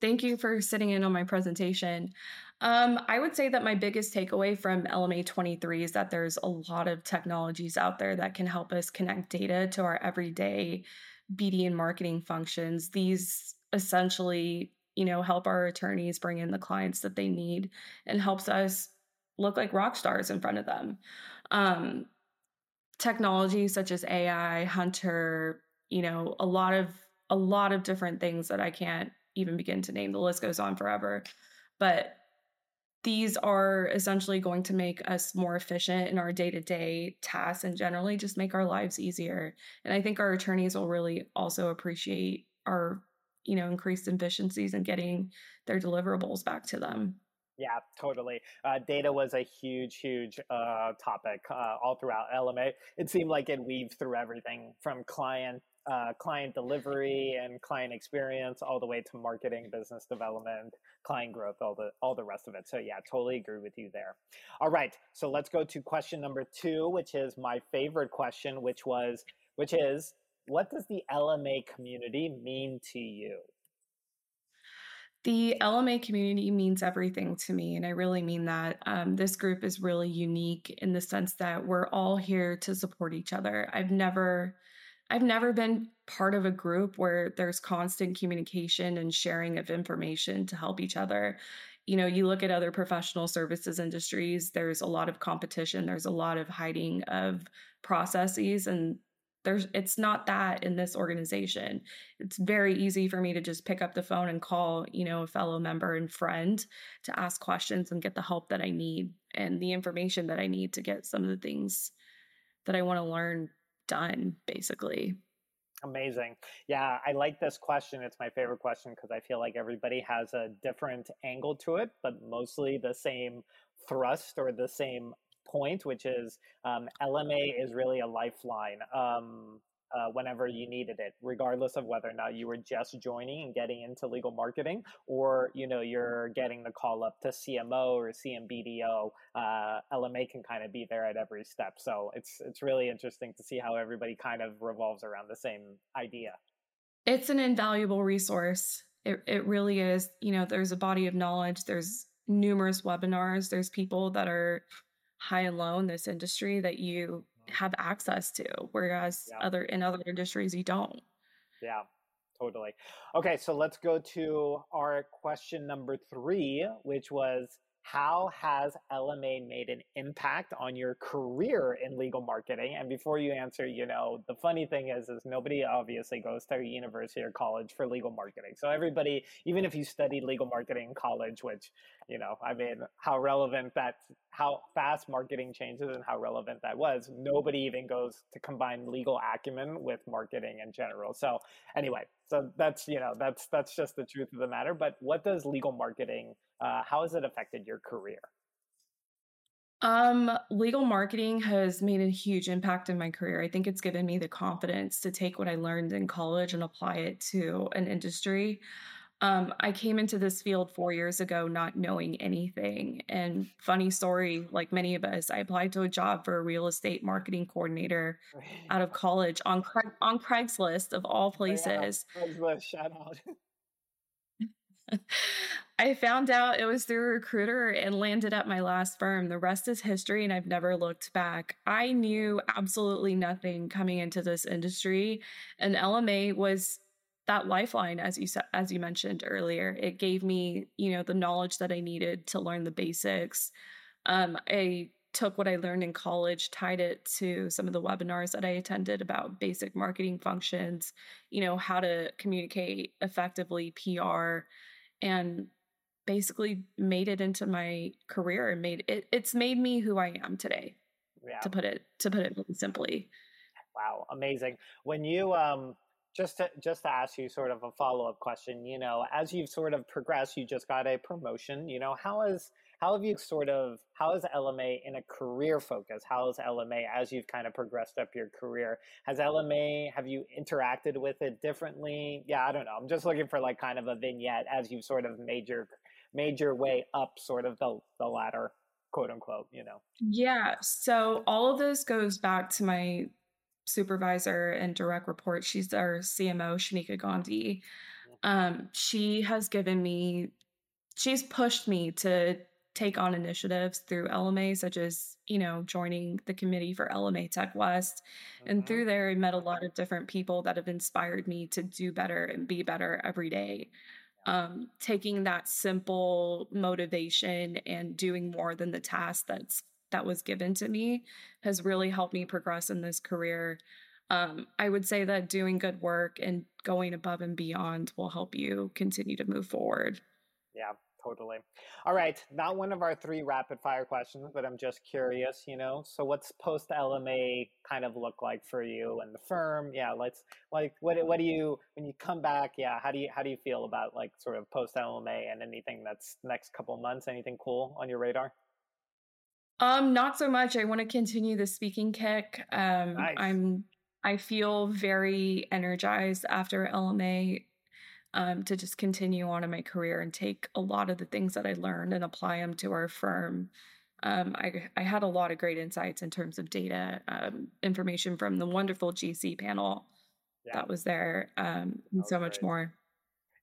Thank you for sitting in on my presentation. Um, I would say that my biggest takeaway from LMA 23 is that there's a lot of technologies out there that can help us connect data to our everyday BD and marketing functions. These essentially, you know, help our attorneys bring in the clients that they need and helps us look like rock stars in front of them. Um, technology such as AI, Hunter, you know, a lot of a lot of different things that I can't even begin to name. The list goes on forever. But these are essentially going to make us more efficient in our day-to-day tasks and generally just make our lives easier. And I think our attorneys will really also appreciate our, you know, increased efficiencies and getting their deliverables back to them. Yeah, totally. Uh, data was a huge, huge uh, topic uh, all throughout LMA. It seemed like it weaved through everything from client uh, client delivery and client experience all the way to marketing, business development, client growth, all the all the rest of it. So yeah, totally agree with you there. All right, so let's go to question number two, which is my favorite question, which was which is what does the LMA community mean to you? The LMA community means everything to me, and I really mean that. Um, this group is really unique in the sense that we're all here to support each other. I've never, I've never been part of a group where there's constant communication and sharing of information to help each other. You know, you look at other professional services industries, there's a lot of competition, there's a lot of hiding of processes, and there's it's not that in this organization. It's very easy for me to just pick up the phone and call you know a fellow member and friend to ask questions and get the help that i need and the information that i need to get some of the things that i want to learn done basically. Amazing. Yeah i like this question. It's my favorite question because i feel like everybody has a different angle to it but mostly the same thrust or the same point, which is um, LMA is really a lifeline um, uh, whenever you needed it, regardless of whether or not you were just joining and getting into legal marketing, or you know you're getting the call up to CMO or CMBDO. Uh, LMA can kind of be there at every step. So it's it's really interesting to see how everybody kind of revolves around the same idea. It's an invaluable resource. It it really is. You know, there's a body of knowledge. There's numerous webinars. There's people that are high and low in this industry that you mm-hmm. have access to, whereas yeah. other in other industries you don't. Yeah, totally. Okay, so let's go to our question number three, which was how has LMA made an impact on your career in legal marketing? And before you answer, you know, the funny thing is, is nobody obviously goes to university or college for legal marketing. So everybody, even if you studied legal marketing in college, which, you know, I mean, how relevant that, how fast marketing changes and how relevant that was, nobody even goes to combine legal acumen with marketing in general. So anyway, so that's, you know, that's, that's just the truth of the matter. But what does legal marketing uh, how has it affected your career? Um, legal marketing has made a huge impact in my career. I think it's given me the confidence to take what I learned in college and apply it to an industry. Um, I came into this field four years ago not knowing anything. And funny story, like many of us, I applied to a job for a real estate marketing coordinator out of college on Craig, on Craigslist of all places. Oh, yeah. Craigslist, shout out. I found out it was through a recruiter and landed at my last firm. The rest is history, and I've never looked back. I knew absolutely nothing coming into this industry, and LMA was that lifeline, as you said, as you mentioned earlier. It gave me, you know, the knowledge that I needed to learn the basics. Um, I took what I learned in college, tied it to some of the webinars that I attended about basic marketing functions, you know, how to communicate effectively, PR and basically made it into my career and made it it's made me who I am today. Yeah. To put it to put it simply. Wow, amazing. When you um just to just to ask you sort of a follow-up question, you know, as you've sort of progressed, you just got a promotion, you know, how is how have you sort of how is LMA in a career focus? How is LMA as you've kind of progressed up your career? Has LMA have you interacted with it differently? Yeah, I don't know. I'm just looking for like kind of a vignette as you've sort of made your made your way up sort of the the ladder, quote unquote, you know. Yeah. So all of this goes back to my supervisor and direct report. She's our CMO, Shanika Gandhi. Um, she has given me she's pushed me to take on initiatives through LMA, such as, you know, joining the committee for LMA Tech West. Mm-hmm. And through there, I met a lot of different people that have inspired me to do better and be better every day. Um, taking that simple motivation and doing more than the task that's that was given to me has really helped me progress in this career. Um, I would say that doing good work and going above and beyond will help you continue to move forward. Yeah, totally. All right, not one of our three rapid fire questions, but I'm just curious, you know. So what's post LMA kind of look like for you and the firm? Yeah, let's like what what do you when you come back, yeah, how do you how do you feel about like sort of post LMA and anything that's next couple months, anything cool on your radar? Um not so much. I want to continue the speaking kick. Um nice. I'm I feel very energized after LMA um, to just continue on in my career and take a lot of the things that I learned and apply them to our firm. Um, I, I had a lot of great insights in terms of data, um, information from the wonderful GC panel yeah. that was there, um, and so much more.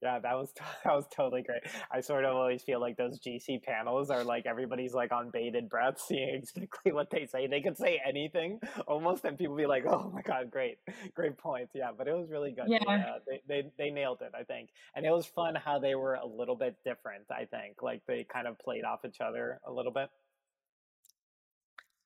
Yeah, that was that was totally great. I sort of always feel like those GC panels are like everybody's like on bated breath, seeing exactly what they say. They could say anything almost, and people be like, "Oh my god, great, great points." Yeah, but it was really good. Yeah, yeah they, they they nailed it, I think, and it was fun how they were a little bit different. I think like they kind of played off each other a little bit.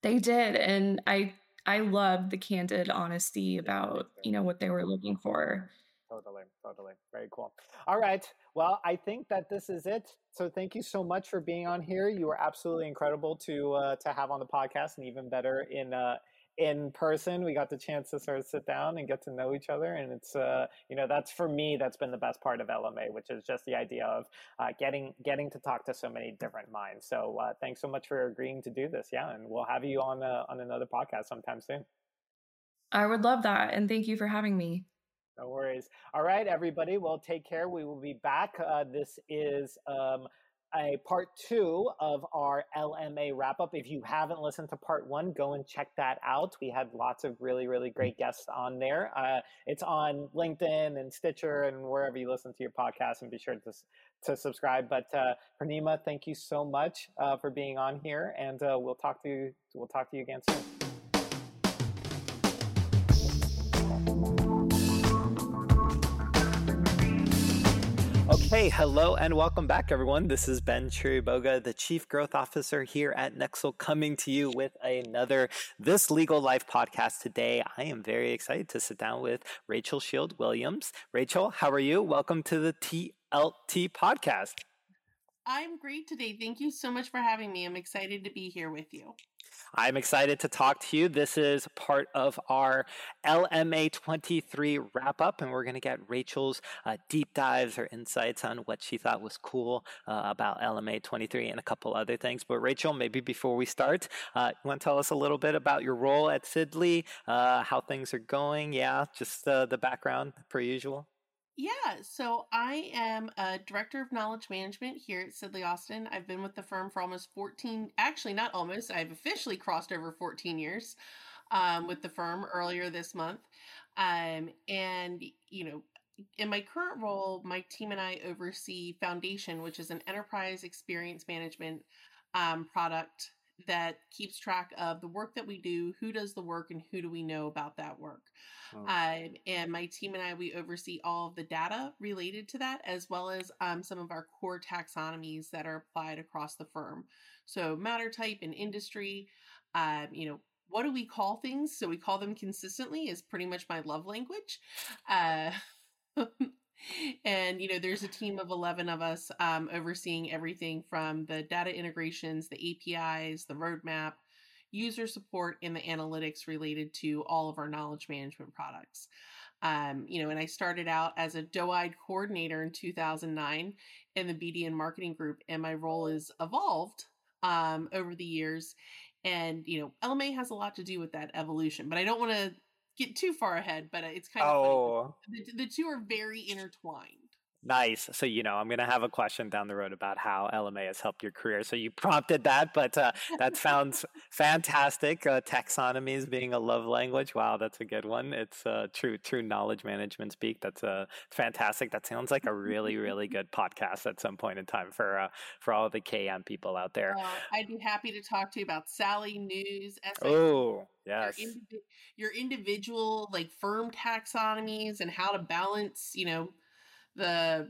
They did, and I I love the candid honesty about you know what they were looking for totally totally. Very cool. All right. Well i think that this is it. So thank you so much for being on here. You were absolutely incredible to uh, to have on the podcast and even better in uh in person. We got the chance to sort of sit down and get to know each other and it's uh you know that's for me that's been the best part of lma which is just the idea of uh, getting getting to talk to so many different minds. So uh, thanks so much for agreeing to do this. Yeah and we'll have you on uh, on another podcast sometime soon. I would love that and thank you for having me no worries. All right, everybody. Well, take care. We will be back. Uh, this is um, a part two of our LMA wrap up. If you haven't listened to part one, go and check that out. We had lots of really, really great guests on there. Uh, it's on LinkedIn and Stitcher and wherever you listen to your podcast, and be sure to to subscribe. But uh, Purnima, thank you so much uh, for being on here, and uh, we'll talk to you. We'll talk to you again soon. Okay, hello and welcome back, everyone. This is Ben Chiriboga, the Chief Growth Officer here at Nexl, coming to you with another This Legal Life podcast today. I am very excited to sit down with Rachel Shields Williams. Rachel, how are you? Welcome to the TLT podcast. I'm great today. Thank you so much for having me. I'm excited to be here with you. I'm excited to talk to you. This is part of our LMA 23 wrap up, and we're going to get Rachel's uh, deep dives or insights on what she thought was cool uh, about LMA 23 and a couple other things. But, Rachel, maybe before we start, uh, you want to tell us a little bit about your role at Sidley, uh, how things are going? Yeah, just uh, the background per usual. Yeah, so I am a director of knowledge management here at Sidley Austin. I've been with the firm for almost 14, actually, not almost, I've officially crossed over 14 years um, with the firm earlier this month. Um, and, you know, in my current role, my team and I oversee Foundation, which is an enterprise experience management um, product that keeps track of the work that we do, who does the work, and who do we know about that work. Oh. Um, and my team and I, we oversee all of the data related to that, as well as um, some of our core taxonomies that are applied across the firm. So, matter type and industry, um, you know, what do we call things? So, we call them consistently, is pretty much my love language. Uh, and you know there's a team of 11 of us um, overseeing everything from the data integrations the apis the roadmap user support and the analytics related to all of our knowledge management products. Um, you know and i started out as a doe-eyed coordinator in 2009 in the bd and marketing group and my role has evolved um, over the years. And you know lma has a lot to do with that evolution but i don't want to get too far ahead, but uh, it's kind of oh. The, the two are very intertwined. Nice. So, you know, I'm going to have a question down the road about how LMA has helped your career. So, you prompted that, but uh, that sounds fantastic. Uh, taxonomies being a love language. Wow, that's a good one. It's uh, true, true knowledge management speak. That's uh, fantastic. That sounds like a really, really good podcast at some point in time for uh, for all the KM people out there. I'd be happy to talk to you about Sally News. oh, yes. Your, indiv- your individual, like firm taxonomies and how to balance, you know, the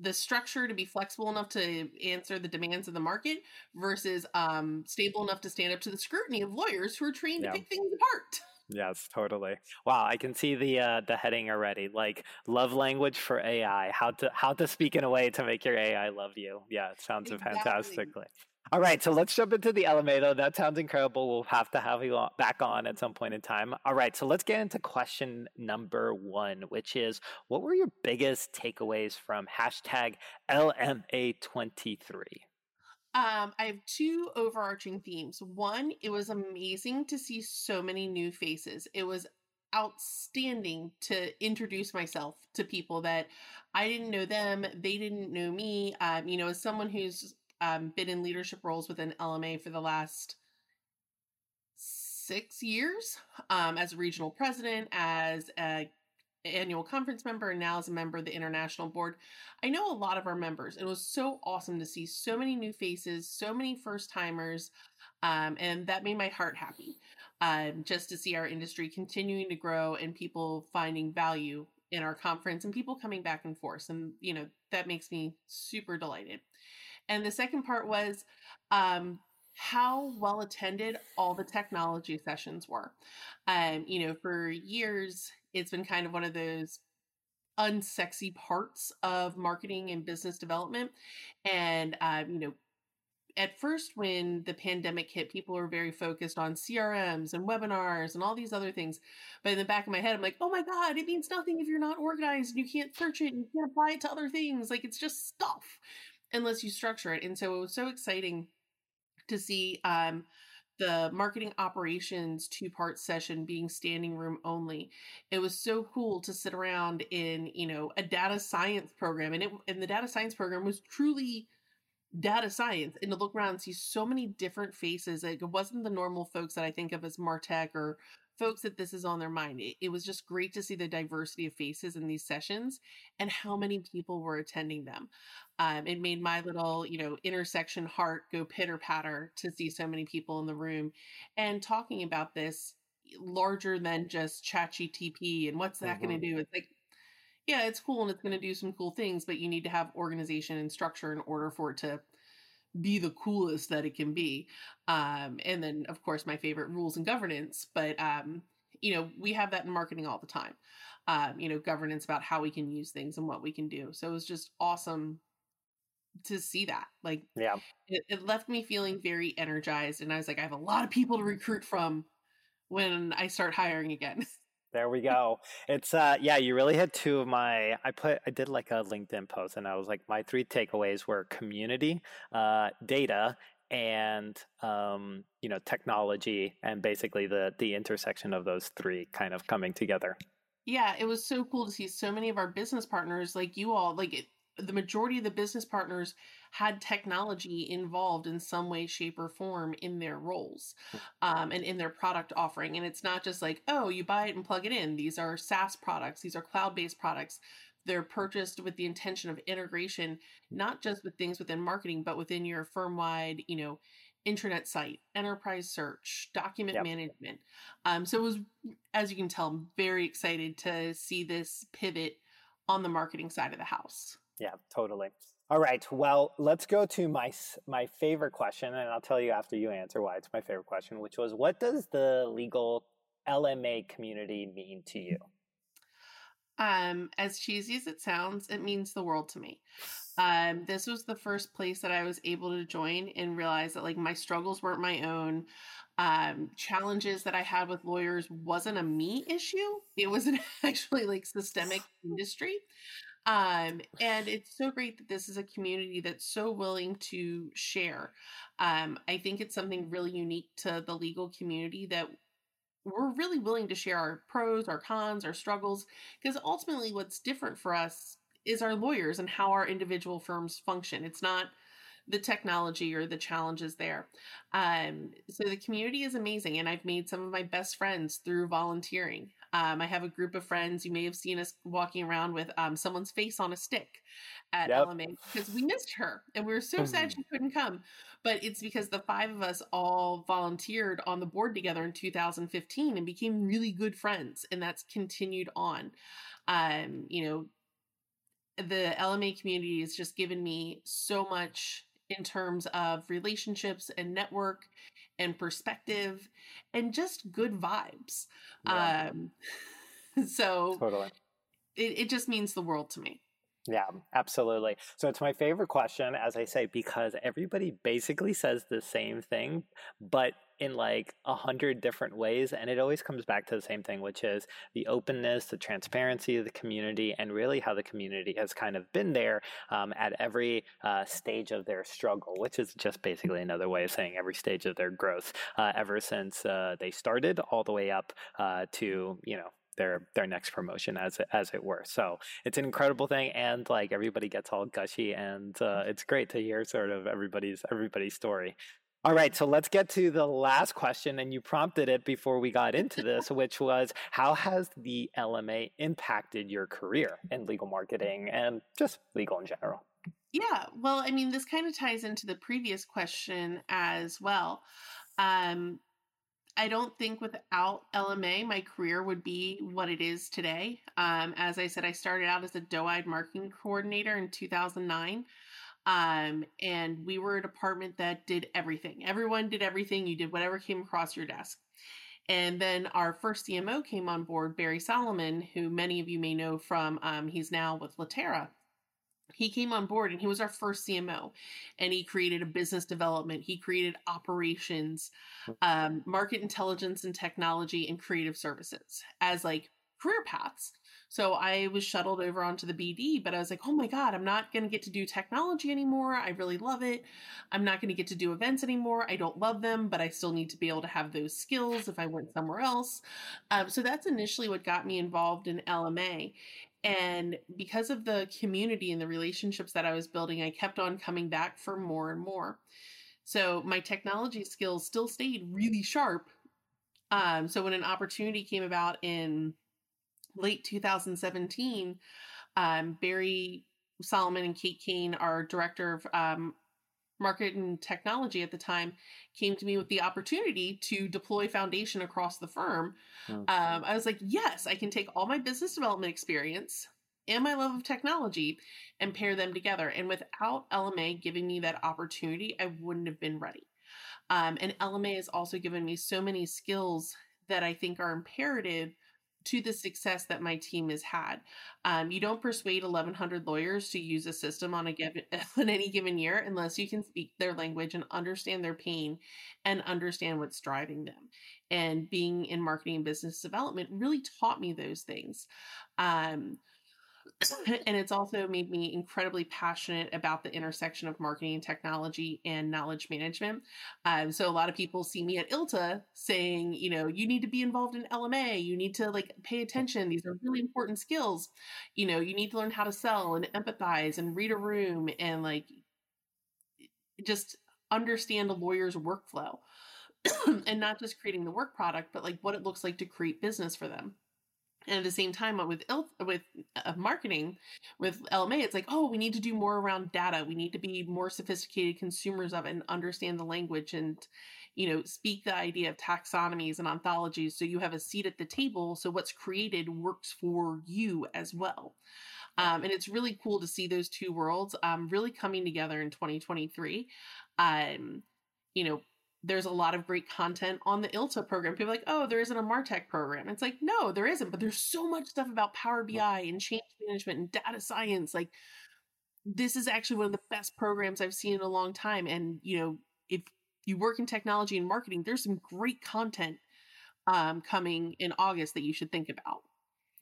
the structure to be flexible enough to answer the demands of the market versus um, stable enough to stand up to the scrutiny of lawyers who are trained yeah. to pick things apart. Yes, totally. Wow, I can see the uh, the heading already. Like love language for AI. How to how to speak in a way to make your AI love you. Yeah, it sounds exactly. fantastically. All right, so let's jump into the though. That sounds incredible. We'll have to have you back on at some point in time. All right, so let's get into question number one, which is what were your biggest takeaways from hashtag LMA23? Um, I have two overarching themes. One, it was amazing to see so many new faces. It was outstanding to introduce myself to people that I didn't know them, they didn't know me. Um, you know, as someone who's um, been in leadership roles within LMA for the last six years um, as a regional president, as a annual conference member, and now as a member of the international board. I know a lot of our members. It was so awesome to see so many new faces, so many first timers, um, and that made my heart happy. Um, just to see our industry continuing to grow and people finding value in our conference and people coming back and forth. And, you know, that makes me super delighted. And the second part was um, how well attended all the technology sessions were. Um, you know, for years, it's been kind of one of those unsexy parts of marketing and business development. And, uh, you know, at first, when the pandemic hit, people were very focused on CRMs and webinars and all these other things. But in the back of my head, I'm like, oh my God, it means nothing if you're not organized and you can't search it and you can't apply it to other things. Like, it's just stuff unless you structure it. And so it was so exciting to see um, the marketing operations two part session being standing room only. It was so cool to sit around in, you know, a data science program. And it and the data science program was truly data science and to look around and see so many different faces. Like it wasn't the normal folks that I think of as Martech or folks that this is on their mind. It, it, was just great to see the diversity of faces in these sessions and how many people were attending them. Um, it made my little, you know, intersection heart go pitter patter to see so many people in the room and talking about this larger than just ChatGTP and what's that mm-hmm. going to do. It's like, yeah, it's cool and it's going to do some cool things, but you need to have organization and structure in order for it to be the coolest that it can be. Um, and then, of course, my favorite rules and governance. But um, you know, we have that in marketing all the time. Um, you know, governance about how we can use things and what we can do. So it was just awesome to see that. Like, yeah, it, it left me feeling very energized, and I was like, I have a lot of people to recruit from when I start hiring again. There we go. It's uh yeah, you really hit two of my I put I did like a LinkedIn post and I was like my three takeaways were community, uh data and um you know technology and basically the the intersection of those three kind of coming together. Yeah, it was so cool to see so many of our business partners like you all like it, the majority of the business partners had technology involved in some way, shape, or form in their roles hmm. um, and in their product offering. And it's not just like, oh, you buy it and plug it in. These are SaaS products, these are cloud based products. They're purchased with the intention of integration, not just with things within marketing, but within your firm wide, you know, intranet site, enterprise search, document yep. management. Um, so it was, as you can tell, I'm very excited to see this pivot on the marketing side of the house. Yeah, totally. All right. Well, let's go to my my favorite question, and I'll tell you after you answer why it's my favorite question, which was, what does the legal LMA community mean to you? Um, as cheesy as it sounds, it means the world to me. Um, this was the first place that I was able to join and realize that like my struggles weren't my own. Um, challenges that I had with lawyers wasn't a me issue. It was an actually like systemic industry. Um, and it's so great that this is a community that's so willing to share. Um, I think it's something really unique to the legal community that we're really willing to share our pros, our cons, our struggles, because ultimately what's different for us is our lawyers and how our individual firms function. It's not the technology or the challenges there. Um, so the community is amazing, and I've made some of my best friends through volunteering. Um, I have a group of friends. You may have seen us walking around with um, someone's face on a stick at yep. LMA because we missed her and we were so sad she couldn't come. But it's because the five of us all volunteered on the board together in 2015 and became really good friends, and that's continued on. Um, you know, the LMA community has just given me so much in terms of relationships and network and perspective and just good vibes. Yeah. Um, so totally. It, it just means the world to me. Yeah, absolutely. So it's my favorite question, as I say, because everybody basically says the same thing, but in like a hundred different ways. And it always comes back to the same thing, which is the openness, the transparency of the community, and really how the community has kind of been there um, at every uh, stage of their struggle, which is just basically another way of saying every stage of their growth, uh, ever since uh, they started all the way up uh, to, you know, their their next promotion as it, as it were. So it's an incredible thing, and like everybody gets all gushy, and uh, it's great to hear sort of everybody's everybody's story. All right, so let's get to the last question, and you prompted it before we got into this, which was how has the LMA impacted your career in legal marketing and just legal in general? Yeah, well, I mean, this kind of ties into the previous question as well. Um, I don't think without LMA, my career would be what it is today. Um, as I said, I started out as a doe-eyed marketing coordinator in 2009. Um, and we were a department that did everything. Everyone did everything. You did whatever came across your desk. And then our first CMO came on board, Barry Solomon, who many of you may know from, um, he's now with Litera he came on board and he was our first CMO and he created a business development he created operations um, market intelligence and technology and creative services as like career paths so I was shuttled over onto the BD, but I was like, oh my God, I'm not going to get to do technology anymore. I really love it. I'm not going to get to do events anymore. I don't love them, but I still need to be able to have those skills if I went somewhere else. Um, so that's initially what got me involved in LMA. And because of the community and the relationships that I was building, I kept on coming back for more and more. So my technology skills still stayed really sharp. Um, so when an opportunity came about in late 2017, um, Barry Solomon and Kate Kane, our director of um, market and technology at the time, came to me with the opportunity to deploy Foundation across the firm. Um, I was like, yes, I can take all my business development experience and my love of technology and pair them together. And without LMA giving me that opportunity, I wouldn't have been ready. Um, and LMA has also given me so many skills that I think are imperative to the success that my team has had. Um, you don't persuade 1,100 lawyers to use a system on a given on any given year unless you can speak their language and understand their pain and understand what's driving them. And being in marketing and business development really taught me those things. Um, and it's also made me incredibly passionate about the intersection of marketing technology and knowledge management. Um, so a lot of people see me at ILTA saying, you know, you need to be involved in LMA. You need to like pay attention. These are really important skills. You know, you need to learn how to sell and empathize and read a room and like just understand a lawyer's workflow and not just creating the work product, but like what it looks like to create business for them and at the same time with il- with uh, marketing with lma it's like oh we need to do more around data. We need to be more sophisticated consumers of it and understand the language and you know speak the idea of taxonomies and ontologies so you have a seat at the table so what's created works for you as well. Um, and it's really cool to see those two worlds um, really coming together in 2023 um, you know there's a lot of great content on the ILTA program. People are like, oh, there isn't a Martech program. It's like, no, there isn't, but there's so much stuff about Power BI and change management and data science. Like, this is actually one of the best programs I've seen in a long time. And, you know, if you work in technology and marketing, there's some great content um, coming in August that you should think about.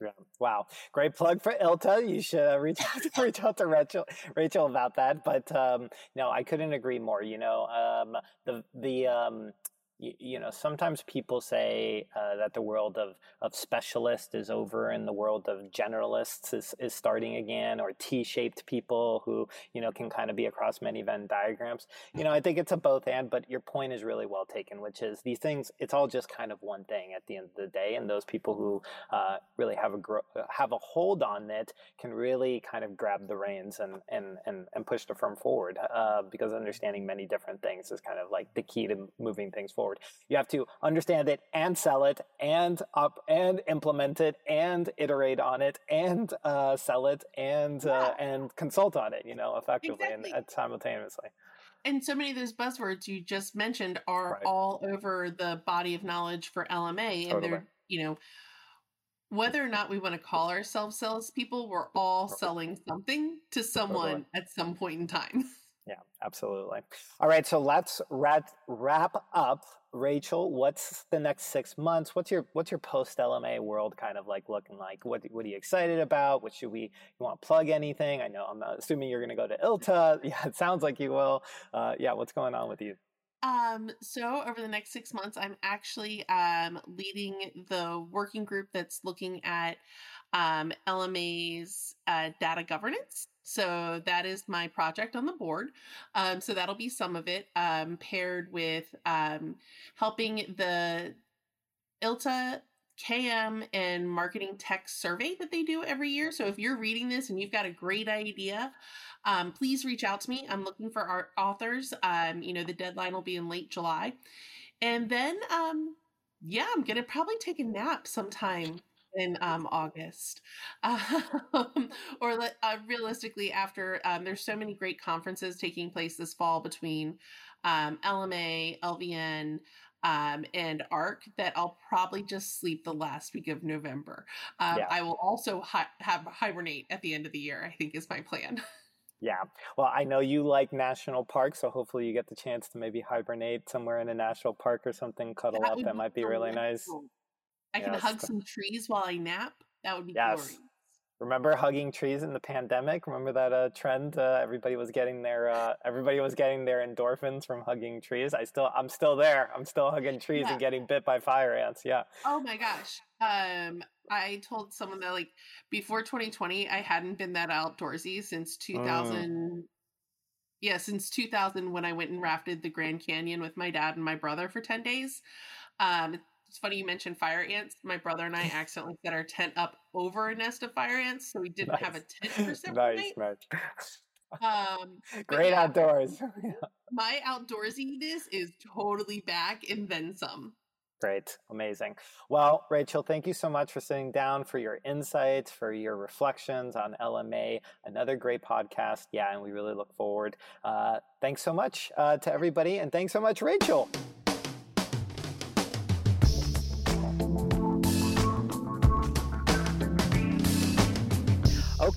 Yeah. Wow. Great plug for ILTA. You should uh, reach out to, reach out to Rachel, Rachel about that. But um, no, I couldn't agree more. You know, um, the the um, you, know, sometimes people say uh, that the world of, of specialist is over and the world of generalists is, is starting again, or T-shaped people who, you know, can kind of be across many Venn diagrams. You know, I think it's a both and, but your point is really well taken, which is these things, it's all just kind of one thing at the end of the day. And those people who uh, really have a, gro- have a hold on it can really kind of grab the reins and, and, and, and push the firm forward uh, because understanding many different things is kind of like the key to moving things forward forward. You have to understand it and sell it and up and implement it and iterate on it and uh, sell it and uh, yeah. uh, and consult on it. You know, effectively exactly. and, and simultaneously and so many of those buzzwords you just mentioned are right. all over the body of knowledge for LMA, and totally. they're you know whether or not we want to call ourselves salespeople, we're all selling something to someone totally. at some point in time. Yeah, absolutely. All right, so let's wrap wrap up. Rachel, what's the next six months? What's your what's your post LMA world kind of like looking like? What what are you excited about? What should we? You want to plug anything? I know I'm assuming you're going to go to ILTA. Yeah, it sounds like you will. Uh, yeah, what's going on with you? Um, so over the next six months, I'm actually um, leading the working group that's looking at um, LMA's uh, data governance. So that is my project on the board. Um, so that'll be some of it, um, paired with um, helping the ILTA KM and marketing tech survey that they do every year. So if you're reading this and you've got a great idea, um, please reach out to me. I'm looking for art authors. Um, you know, the deadline will be in late July. And then, um, yeah, I'm going to probably take a nap sometime in um, August, um, or uh, realistically after. Um, there's so many great conferences taking place this fall between um, LMA, LVN, um, and ARC that I'll probably just sleep the last week of November. Um, yeah. I will also hi- have hibernate at the end of the year. I think is my plan. Yeah. Well, I know you like national parks, so hopefully you get the chance to maybe hibernate somewhere in a national park or something, cuddle that up. That might be really nice. I can yes. hug some trees while I nap. That would be yes. glorious. Remember hugging trees in the pandemic? Remember that uh, trend? Uh, everybody was getting their uh, everybody was getting their endorphins from hugging trees. I still, I'm still there. I'm still hugging trees yeah. and getting bit by fire ants. Yeah. Oh my gosh. Um, I told someone that like before 2020, I hadn't been that outdoorsy since 2000. Mm. Yeah, since 2000 when I went and rafted the Grand Canyon with my dad and my brother for 10 days. Um, it's funny you mentioned fire ants. My brother and I accidentally set our tent up over a nest of fire ants, so we didn't nice. have a tent for several nice, nights. Nice. Um, Great yeah, outdoors. my outdoorsiness is totally back and then some. Great. Amazing. Well, Rachel, thank you so much for sitting down, for your insights, for your reflections on LMA. Another great podcast. Yeah, and we really look forward. Uh, thanks so much uh, to everybody, and thanks so much, Rachel.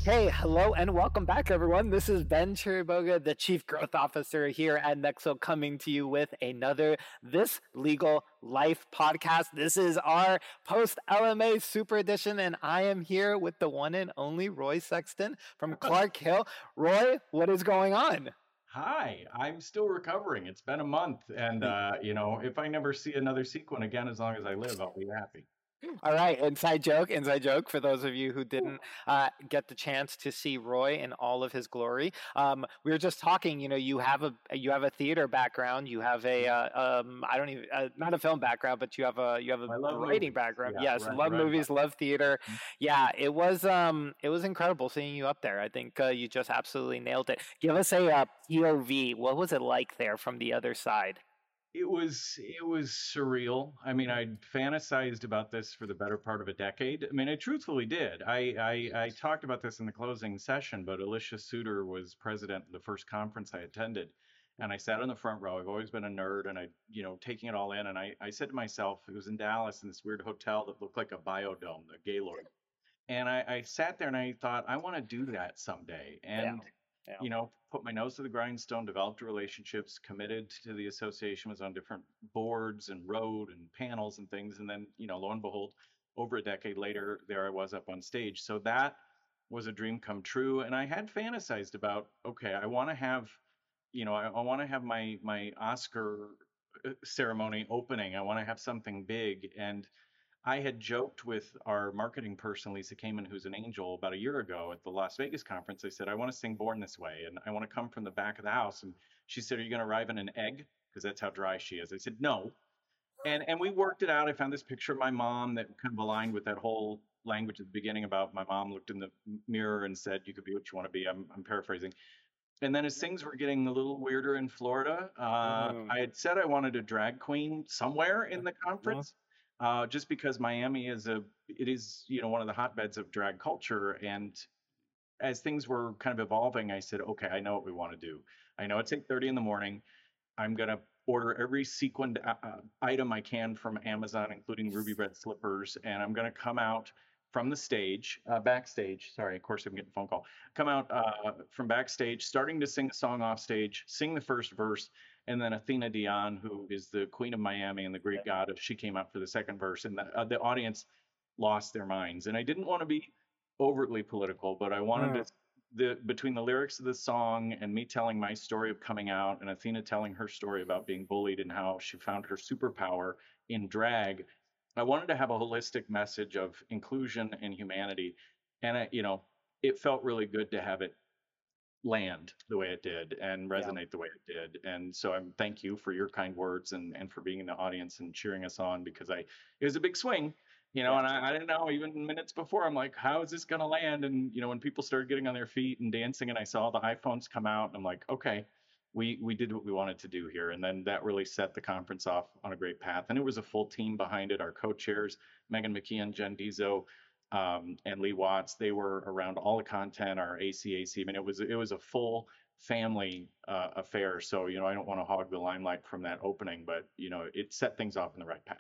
Okay, hello and welcome back, everyone. This is Ben Chiriboga, the Chief Growth Officer here at Nexl, coming to you with another This Legal Life podcast. This is our post LMA Super Edition, and I am here with the one and only Roy Sexton from Clark Hill. Roy, what is going on? Hi, I'm still recovering. It's been a month, and uh, you know, if I never see another sequin again, as long as I live, I'll be happy. All right, inside joke, inside joke for those of you who didn't uh, get the chance to see Roy in all of his glory. Um, we were just talking. You know, you have a you have a theater background. You have a uh, um, I don't even uh, not a film background, but you have a you have a writing movies. background. Yeah, yes, right, love right, movies, right. love theater. Mm-hmm. Yeah, it was um it was incredible seeing you up there. I think uh, you just absolutely nailed it. Give us a uh, POV. What was it like there from the other side? It was it was surreal. I mean, I fantasized about this for the better part of a decade. I mean, I truthfully did. I, I, I talked about this in the closing session, but Alicia Suter was president of the first conference I attended, and I sat on the front row. I've always been a nerd and I, you know, taking it all in. And I, I said to myself, it was in Dallas in this weird hotel that looked like a biodome, the Gaylord. And I, I sat there and I thought, I want to do that someday. And, Yeah. You know, put my nose to the grindstone, developed relationships, committed to the association, was on different boards and road and panels and things. And then, you know, lo and behold, over a decade later, there I was up on stage. So that was a dream come true. And I had fantasized about, okay, I want to have, you know, I, I want to have my my Oscar uh, ceremony opening. I want to have something big. And I had joked with our marketing person, Lisa Kamen, who's an angel, about a year ago at the Las Vegas conference. I said, I want to sing Born This Way and I want to come from the back of the house. And she said, Are you going to arrive in an egg? Because that's how dry she is. I said, No. And and we worked it out. I found this picture of my mom that kind of aligned with that whole language at the beginning about my mom looked in the mirror and said, You could be what you want to be. I'm, I'm paraphrasing. And then as things were getting a little weirder in Florida, uh, Mhm. I had said I wanted a drag queen somewhere in the conference uh, just because Miami is a it is you know one of the hotbeds of drag culture, and as things were kind of evolving, I said, okay, I know what we want to do. I know it's 8:30 in the morning. I'm gonna order every sequined uh, uh, item I can from Amazon, including ruby red slippers, and I'm gonna come out from the stage, uh, backstage. Sorry, of course I'm getting a phone call. Come out uh, from backstage, starting to sing a song off stage, sing the first verse, and then Athena Dion, who is the queen of Miami and the Greek goddess, she came up for the second verse, and the, uh, the audience lost their minds. And I didn't want to be overtly political, but I wanted Mm. to the between the lyrics of the song and me telling my story of coming out and Athena telling her story about being bullied and how she found her superpower in drag, I wanted to have a holistic message of inclusion and humanity. And I, you know, it felt really good to have it land the way it did and Yeah. resonate the way it did. And so I'm thank you for your kind words and and for being in the audience and cheering us on because I it was a big swing, you know, Yeah. and I, I didn't know even minutes before I'm like, how is this gonna land? And you know, when people started getting on their feet and dancing and I saw the iPhones come out, and I'm like, okay, we we did what we wanted to do here. And then that really set the conference off on a great path. And it was a full team behind it. Our co-chairs, Megan McKeon, Jen Dizo, um, and Lee Watts. They were around all the content, our ACAC. I mean, it was it was a full family uh, affair. So you know, I don't want to hog the limelight from that opening, but you know, it set things off in the right path.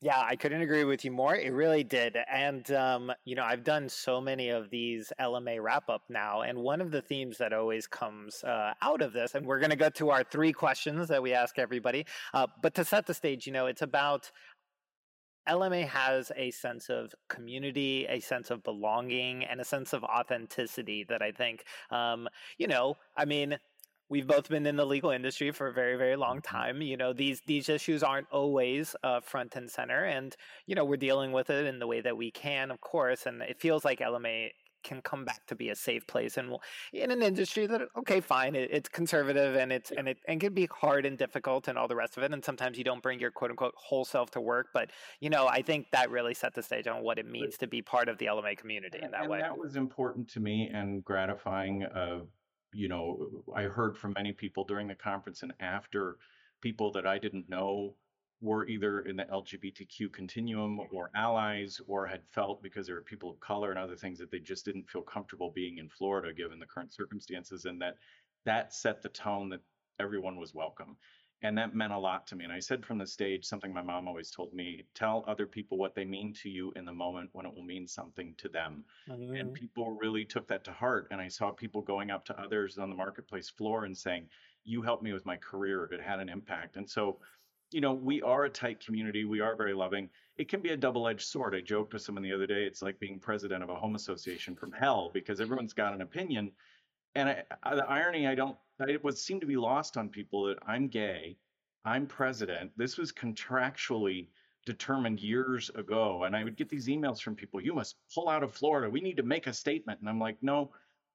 Yeah, I couldn't agree with you more. It really did. And, um, you know, I've done so many of these LMA wrap up now. And one of the themes that always comes uh, out of this, and we're going to go to our three questions that we ask everybody. Uh, but to set the stage, you know, it's about LMA has a sense of community, a sense of belonging, and a sense of authenticity that I think, um, you know, I mean, we've both been in the legal industry for a very, very long time. You know, these these issues aren't always uh, front and center, and you know, we're dealing with it in the way that we can, of course. And it feels like LMA can come back to be a safe place and in an industry that okay fine it, it's conservative and it's and it and can be hard and difficult and all the rest of it and sometimes you don't bring your quote unquote whole self to work but you know i think that really set the stage on what it means to be part of the lma community in that and way that was important to me and gratifying. Uh, you know, I heard from many people during the conference and after people that I didn't know were either in the LGBTQ continuum mm-hmm. or allies or had felt because there were people of color and other things that they just didn't feel comfortable being in Florida given the current circumstances and that that set the tone that everyone was welcome. And that meant a lot to me. And i said from the stage something my mom always told me tell other people what they mean to you in the moment when it will mean something to them. And mm-hmm. people really took that to heart. And i saw people going up to others on the marketplace floor and saying you helped me with my career. It had an impact. And so you know we are a tight community we are very loving. It can be a double-edged sword. I joked with someone the other day it's like being president of a home association from hell because everyone's got an opinion. And I, I, the irony i don't it would seem to be lost on people that i'm gay i'm president this was contractually determined years ago. And i would get these emails from people you must pull out of florida. We need to make a statement. And i'm like no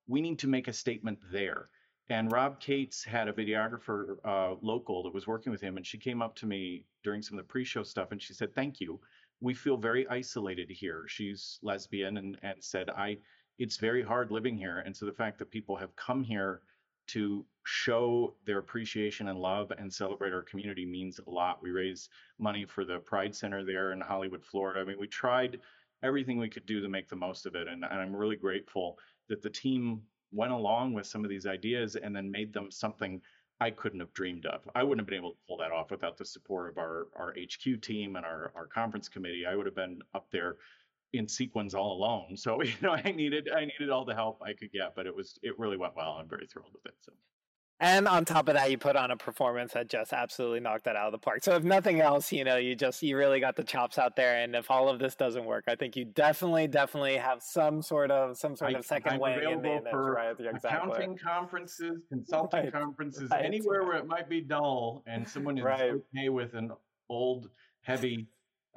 we need to make a statement there and rob cates had a videographer uh, local that was working with him and she came up to me during some of the pre-show stuff and she said thank you we feel very isolated here she's lesbian and, and said i it's very hard living here and so the fact that people have come here to show their appreciation and love and celebrate our community means a lot. We raise money for the Pride Center there in Hollywood, Florida. I mean, we tried everything we could do to make the most of it. And, and I'm really grateful that the team went along with some of these ideas and then made them something I couldn't have dreamed of. I wouldn't have been able to pull that off without the support of our our HQ team and our our conference committee. I would have been up there in sequence all alone. So you know, I needed I needed all the help I could get, but it was it really went well. I'm very thrilled with it. So. And on top of that, you put on a performance that just absolutely knocked that out of the park. So if nothing else, you know, you just you really got the chops out there. And if all of this doesn't work, I think you definitely, definitely have some sort of some sort I, of 2nd wing in the image, right? Exactly. Accounting conferences, consulting right. conferences, right. anywhere where it might be dull and someone is right. okay with an old, heavy,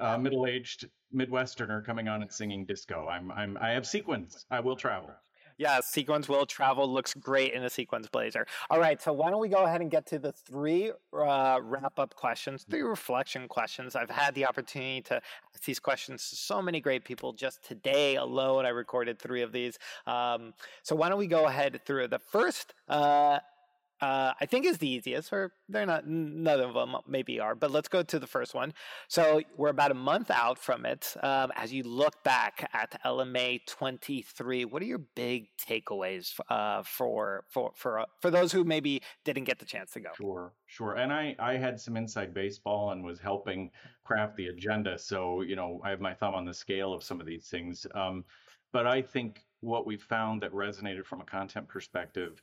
uh, middle-aged Midwesterner coming on and singing disco. I'm I'm I have sequence. I will travel. Yeah, sequence will travel looks great in a sequence blazer. All right, so why don't we go ahead and get to the three uh, wrap up questions, three reflection questions. I've had the opportunity to ask these questions to so many great people just today alone. I recorded three of these. Um, so why don't we go ahead through the first? Uh, uh, I think is the easiest, or they're not, none of them maybe are, but let's go to the first one. So we're about a month out from it. Um, as you look back at LMA 23, what are your big takeaways uh, for for for uh, for those who maybe didn't get the chance to go? Sure, sure. And I I had some inside baseball and was helping craft the agenda, so you know I have my thumb on the scale of some of these things. Um, but I think what we found that resonated from a content perspective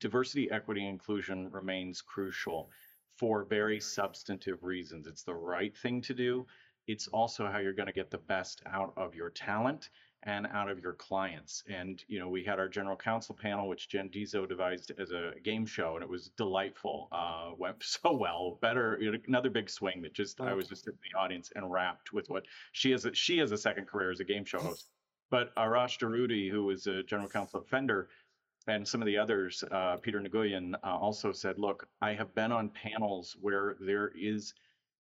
diversity, equity, inclusion remains crucial for very substantive reasons. It's the right thing to do. It's also how you're going to get the best out of your talent and out of your clients. And you know, we had our general counsel panel, which Jen Dizo devised as a game show, and it was delightful. Uh, went so well. Better another big swing that just I was just in the audience and wrapped with what she has. She has a second career as a game show host. But Arash Darudi, who was a general counsel of Fender, and some of the others, uh, Peter Nguyen, uh, also said, look, I have been on panels where there is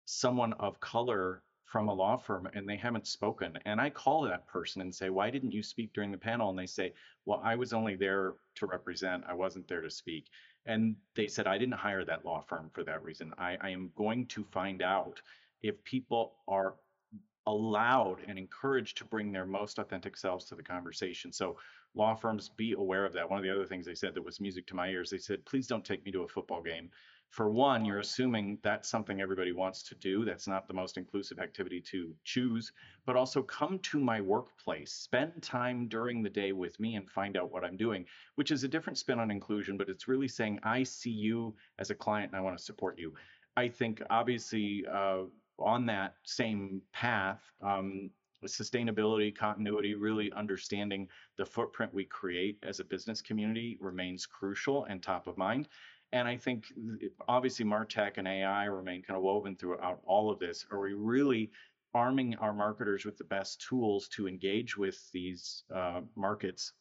someone of color from a law firm and they haven't spoken. And I call that person and say, why didn't you speak during the panel? And they say, well, I was only there to represent, I wasn't there to speak. And they said, I didn't hire that law firm for that reason. I, I am going to find out if people are allowed and encouraged to bring their most authentic selves to the conversation. So law firms be aware of that. One of the other things they said that was music to my ears, they said, please don't take me to a football game. For one, you're assuming that's something everybody wants to do. That's not the most inclusive activity to choose, but also come to my workplace, spend time during the day with me and find out what I'm doing, which is a different spin on inclusion, but it's really saying, I see you as a client and I want to support you. I think obviously uh, on that same path, um, sustainability, continuity, really understanding the footprint we create as a business community remains crucial and top of mind. And I think obviously Martech and AI remain kind of woven throughout all of this. Are we really arming our marketers with the best tools to engage with these uh, markets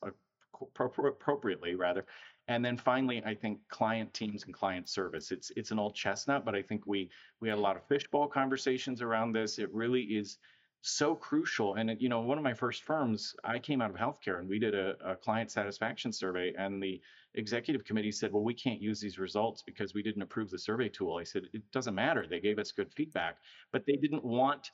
appropriately, rather? And then finally, I think client teams and client service. It's it's an old chestnut, but I think we we had a lot of fishbowl conversations around this. It really is so crucial. And you know, one of my first firms, I came out of healthcare, and we did a, a, client satisfaction survey, and the executive committee said, "Well, we can't use these results because we didn't approve the survey tool." I said, "It doesn't matter. They gave us good feedback, but they didn't want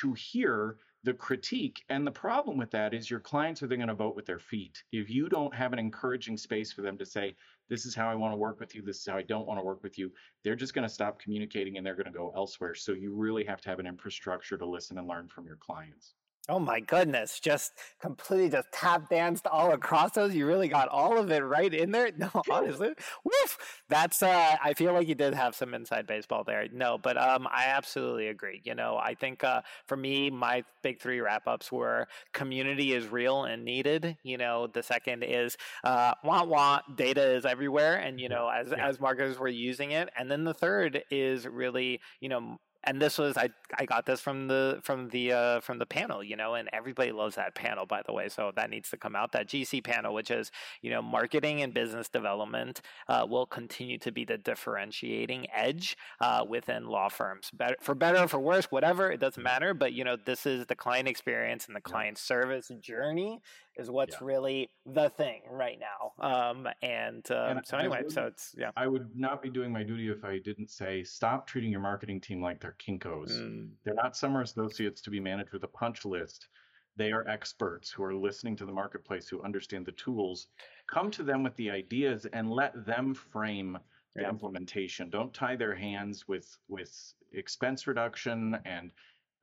to hear." The critique and the problem with that is your clients are then going to vote with their feet if you don't have an encouraging space for them to say this is how I want to work with you. This is how I don't want to work with you. They're just going to stop communicating and they're going to go elsewhere. So you really have to have an infrastructure to listen and learn from your clients. Oh my goodness, just completely just tap danced all across those. You really got all of it right in there. No, honestly, woof. That's uh I feel like you did have some inside baseball there. No, but um I absolutely agree. You know, I think uh for me my big 3 wrap-ups were community is real and needed. You know, the second is uh want want data is everywhere and you know as yeah. as marketers were using it. And then the third is really, you know, and this was I I got this from the from the uh, from the panel, you know, and everybody loves that panel, by the way. So that needs to come out. That GC panel, which is you know marketing and business development, uh, will continue to be the differentiating edge uh, within law firms. Better, for better or for worse, whatever it doesn't matter. But you know, this is the client experience and the client service journey is what's yeah. really the thing right now. Um, and, um, and so anyway, so it's yeah. I would not be doing my duty if I didn't say stop treating your marketing team like they're Kinko's. Mm. They're not summer associates to be managed with a punch list. They are experts who are listening to the marketplace, who understand the tools. Come to them with the ideas and let them frame yeah. implementation. Don't tie their hands with with expense reduction and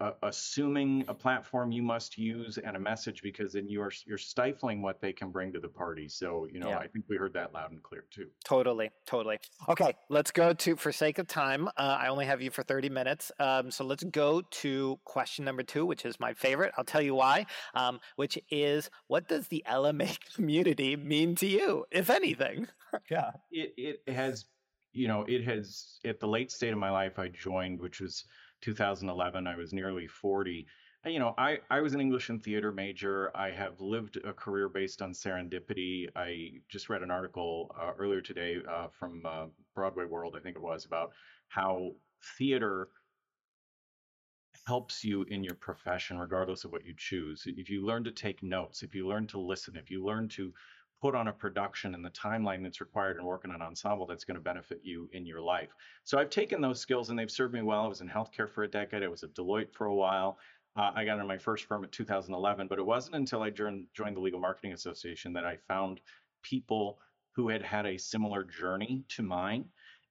uh, assuming a platform you must use and a message because then you're you're stifling what they can bring to the party. So you know, yeah. I think we heard that loud and clear too. Totally, totally. Okay, let's go to. For sake of time, uh, I only have you for thirty minutes. Um, so let's go to question number two, which is my favorite. I'll tell you why. Um, which is, what does the LMA community mean to you, if anything? yeah, it it has. You know, it has at the late state of my life I joined, which was 2011. I was nearly 40. You know, I, I was an English and theater major. I have lived a career based on serendipity. I just read an article uh, earlier today uh, from uh, Broadway World, I think it was, about how theater helps you in your profession, regardless of what you choose. If you learn to take notes, if you learn to listen, if you learn to put on a production and the timeline that's required and work in an ensemble that's going to benefit you in your life. So I've taken those skills and they've served me well. I was in healthcare for a decade. I was at Deloitte for a while. Uh, I got in my first firm in 2011, but it wasn't until I joined, joined the Legal Marketing Association that I found people who had had a similar journey to mine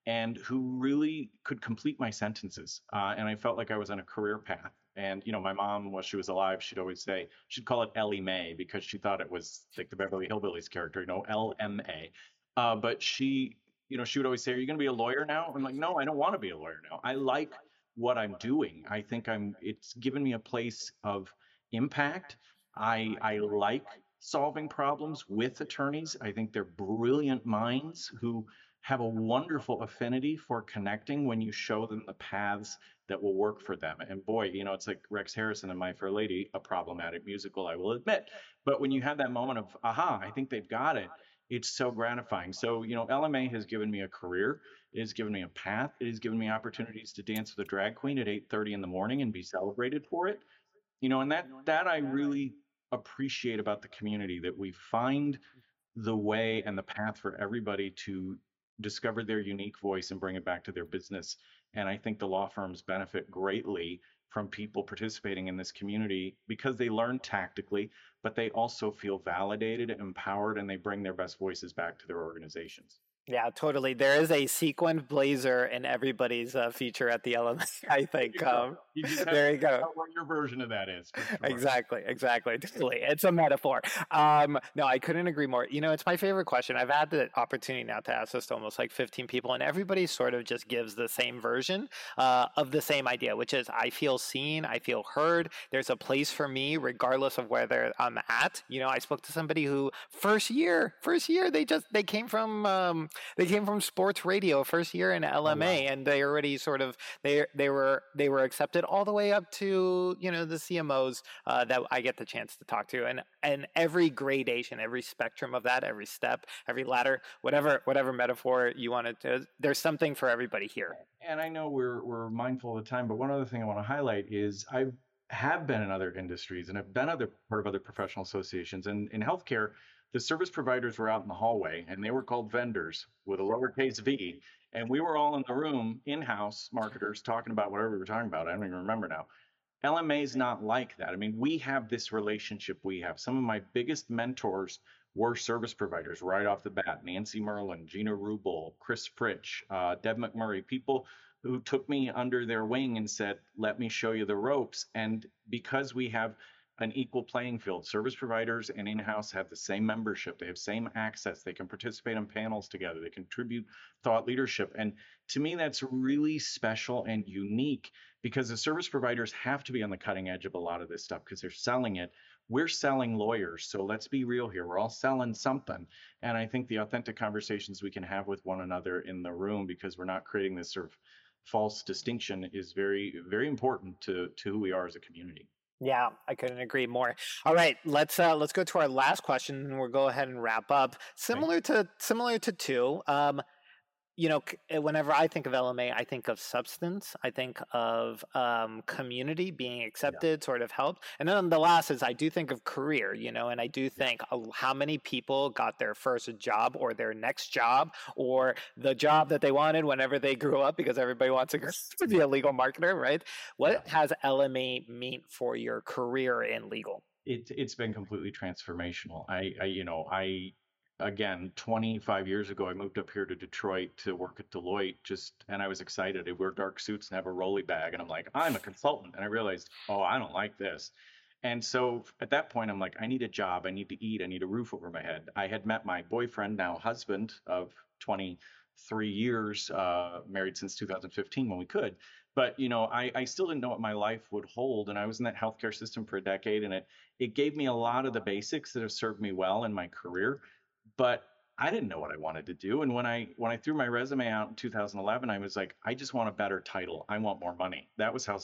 and who really could complete my sentences. Uh, and I felt like I was on a career path. And you know, my mom, while she was alive, she'd always say she'd call it Ellie Mae because she thought it was like the Beverly Hillbillies character, you know, L M A. Uh, but she, you know, she would always say, "Are you going to be a lawyer now?" I'm like, "No, I don't want to be a lawyer now. I like what I'm doing. I think I'm. It's given me a place of impact. I I like solving problems with attorneys. I think they're brilliant minds who have a wonderful affinity for connecting when you show them the paths that will work for them. And boy, you know, it's like Rex Harrison and My Fair Lady, a problematic musical, I will admit. But when you have that moment of, aha, I think they've got it, it's so gratifying. So, you know, LMA has given me a career. It has given me a path. It has given me opportunities to dance with a drag queen at 8:30 in the morning and be celebrated for it. You know, and that that I really appreciate about the community that we find the way and the path for everybody to discover their unique voice and bring it back to their business. And I think the law firms benefit greatly from people participating in this community because they learn tactically, but they also feel validated, empowered, and they bring their best voices back to their organizations. Yeah, totally. There is a sequined blazer in everybody's uh, feature at the LMA. I think. Um, you there you go. What your version of that is. Sure. Exactly. Exactly. Totally. It's a metaphor. Um, no, I couldn't agree more. You know, it's my favorite question. I've had the opportunity now to ask this to almost like 15 people, and everybody sort of just gives the same version uh, of the same idea, which is I feel seen, I feel heard. There's a place for me, regardless of whether I'm at. You know, I spoke to somebody who first year, first year, they just they came from. Um, they came from sports radio first year in LMA, oh, wow. and they already sort of they they were they were accepted all the way up to you know the CMOs uh, that I get the chance to talk to, and and every gradation, every spectrum of that, every step, every ladder, whatever whatever metaphor you wanted to, there's something for everybody here. And I know we're we're mindful of the time, but one other thing I want to highlight is I've have been in other industries and have been other part of other professional associations and in healthcare the service providers were out in the hallway and they were called vendors with a lowercase v. And we were all in the room, in house marketers, talking about whatever we were talking about. I don't even remember now. LMA is not like that. I mean, we have this relationship we have. Some of my biggest mentors were service providers right off the bat Nancy Myrland, Gina Rubel, Chris Fritsch, uh, Deb McMurray, people who took me under their wing and said, let me show you the ropes. And because we have an equal playing field. Service providers and in-house have the same membership. They have same access. They can participate in panels together. They contribute thought leadership. And to me, that's really special and unique because the service providers have to be on the cutting edge of a lot of this stuff because they're selling it. We're selling lawyers. So let's be real here. We're all selling something. And I think the authentic conversations we can have with one another in the room because we're not creating this sort of false distinction is very, very important to, to who we are as a community. Yeah, I couldn't agree more. All right, let's uh, let's go to our last question, and we'll go ahead and wrap up. Similar right. to similar to two. Um, you know, eh, whenever I think of LMA, I think of substance. I think of um, community being accepted, yeah. sort of helped. And then the last is I do think of career, you know, and I do think how many people got their first job or their next job or the job that they wanted whenever they grew up because everybody wants to be a legal marketer, right? What yeah. has LMA mean for your career in legal? It, it's been completely transformational. I, I you know, I again, 25 years ago, I moved up here to Detroit to work at Deloitte. Just and I was excited. I wear dark suits and have a rolly bag, and I'm like, I'm a consultant. And I realized, oh, I don't like this. And so at that point, I'm like, I need a job. I need to eat. I need a roof over my head. I had met my boyfriend, now husband of 23 years, uh, married since 2015 when we could. But you know, I, I still didn't know what my life would hold, and I was in that healthcare system for a decade, and it it gave me a lot of the basics that have served me well in my career but I didn't know what I wanted to do. And when I when I threw my resume out in 2011, I was like, I just want a better title. I want more money. That was how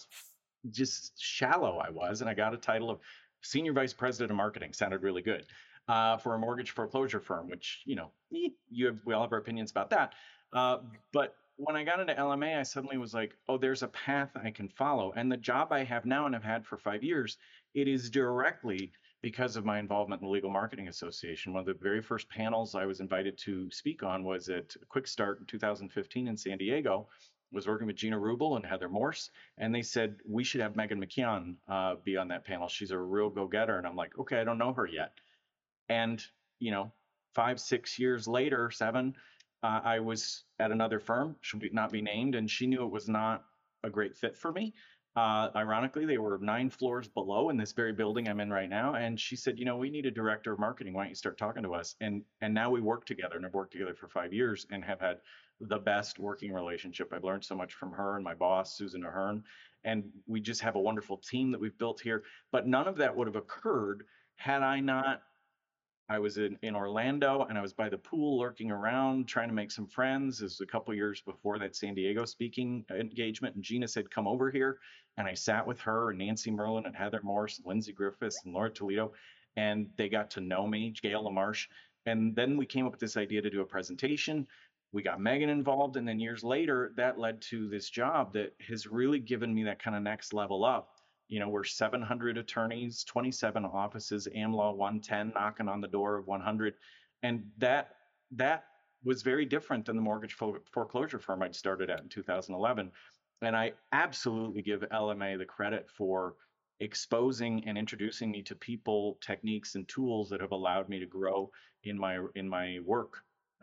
just shallow I was, and I got a title of senior vice president of marketing. Sounded really good uh, for a mortgage foreclosure firm, which you know you have, we all have our opinions about that. Uh, but when I got into LMA, I suddenly was like, oh, there's a path I can follow. And the job I have now and have had for five years, it is directly because of my involvement in the Legal Marketing Association. One of the very first panels I was invited to speak on was at Quick Start in 2015 in San Diego. I was working with Gina Rubel and Heather Morse, and they said we should have Megan McKeon uh, be on that panel. She's a real go-getter, and I'm like, okay, I don't know her yet. And you know, five, six years later, seven, uh, I was at another firm, should not be named, and she knew it was not a great fit for me. Uh, ironically, they were nine floors below in this very building I'm in right now. And she said, you know, we need a director of marketing. Why don't you start talking to us? And and now we work together and have worked together for five years and have had the best working relationship. I've learned so much from her and my boss, Susan Ahern. And we just have a wonderful team that we've built here. But none of that would have occurred had I not I was in, in Orlando and I was by the pool lurking around trying to make some friends. This was a couple years before that San Diego speaking engagement. And Gina said, Come over here. And I sat with her and Nancy Myrland and Heather Morse, Lindsay Griffiths and Laura Toledo. And they got to know me, Gail LaMarche. And then we came up with this idea to do a presentation. We got Megan involved. And then years later, that led to this job that has really given me that kind of next level up you know, we're 700 attorneys, 27 offices, AmLaw 110 knocking on the door of 100. And that that was very different than the mortgage foreclosure firm I'd started at in 2011. And I absolutely give LMA the credit for exposing and introducing me to people, techniques, and tools that have allowed me to grow in my in my work.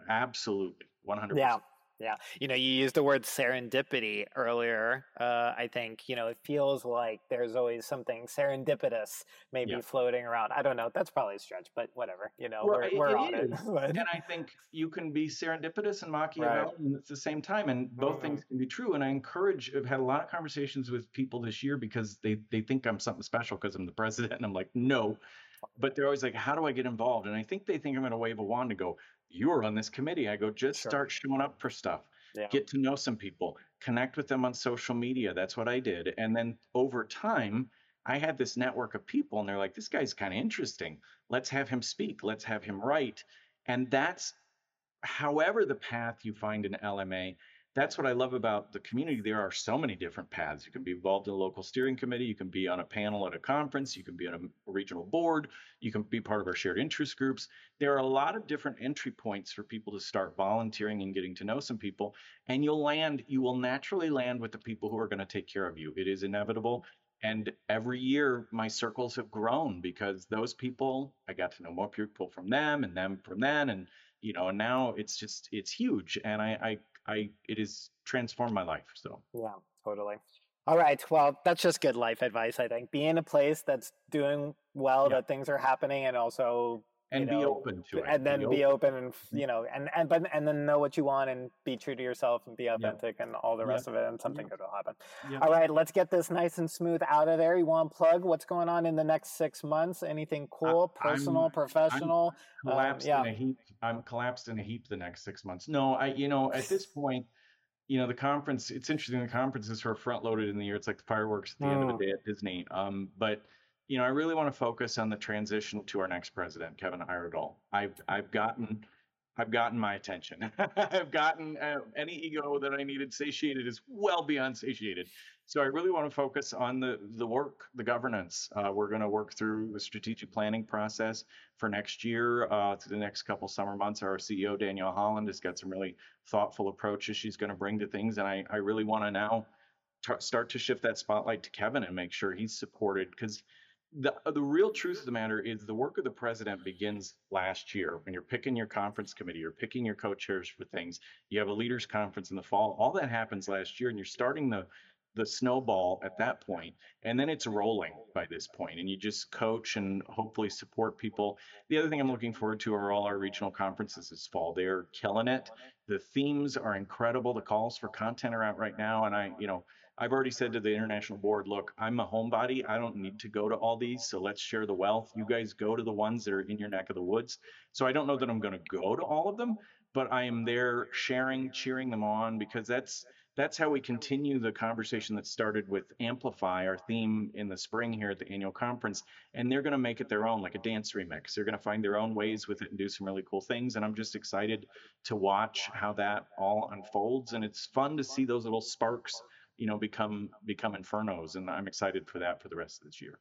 Absolutely, 100%. Yeah, yeah. You know, you used the word serendipity earlier. Uh, I think, you know, it feels like there's always something serendipitous maybe yeah. floating around. I don't know. That's probably a stretch, but whatever. You know, well, we're, it, we're it on is. it. and I think you can be serendipitous and Machiavellian right. at the same time. And both mm-hmm. things can be true. And I encourage, I've had a lot of conversations with people this year because they, they think I'm something special because I'm the president. And I'm like, no. But they're always like, how do I get involved? And I think they think I'm going to wave a wand and go, you are on this committee. I go, just sure. start showing up for stuff. Yeah. Get to know some people, connect with them on social media. That's what I did. And then over time, I had this network of people, and they're like, this guy's kind of interesting. Let's have him speak. Let's have him write. And that's however the path you find in LMA, that's what I love about the community. There are so many different paths. You can be involved in a local steering committee, you can be on a panel at a conference, you can be on a regional board, you can be part of our shared interest groups. There are a lot of different entry points for people to start volunteering and getting to know some people. And you'll land, you will naturally land with the people who are going to take care of you. It is inevitable. And every year, my circles have grown because those people, I got to know more people from them and them from them. And, you know, and now it's just, it's huge. And I, I I it has transformed my life. So yeah, totally. All right. Well, that's just good life advice. I think be in a place that's doing well, yeah. that things are happening, and also and know, be open to it, and then be, be open. open. and mm. you know, and and but and then know what you want and be true to yourself and be authentic yeah. and all the rest yeah. of it, and something good will happen. All right, let's get this nice and smooth out of there. You want to plug what's going on in the next six months? Anything cool, I, personal, I'm, professional? I'm collapsed um, yeah. in a heap. I'm collapsed in a heap the next six months. No, I you know at this point you know the conference it's interesting the conferences are front loaded in the year it's like the fireworks at the mm. end of the mm. day at disney um, but you know i really want to focus on the transition to our next president kevin iredell i've i've gotten i've gotten my attention i've gotten uh, any ego that i needed satiated is well beyond satiated so I really want to focus on the the work, the governance. Uh, we're going to work through the strategic planning process for next year, uh, to the next couple summer months. Our CEO Danielle Holland has got some really thoughtful approaches she's going to bring to things, and I I really want to now t- start to shift that spotlight to Kevin and make sure he's supported because the uh, the real truth of the matter is the work of the president begins last year when you're picking your conference committee, you're picking your co-chairs for things. You have a leaders conference in the fall. All that happens last year, and you're starting the the snowball at that point and then it's rolling by this point and you just coach and hopefully support people the other thing i'm looking forward to are all our regional conferences this fall they're killing it the themes are incredible the calls for content are out right now and i you know I've already said to the international board, look, I'm a homebody. I don't need to go to all these. So let's share the wealth. You guys go to the ones that are in your neck of the woods. So I don't know that I'm going to go to all of them, but I am there sharing, cheering them on because that's that's how we continue the conversation that started with Amplify, our theme in the spring here at the annual conference. And they're going to make it their own, like a dance remix. They're going to find their own ways with it and do some really cool things. And I'm just excited to watch how that all unfolds. And it's fun to see those little sparks you know become become infernos and i'm excited for that for the rest of this year.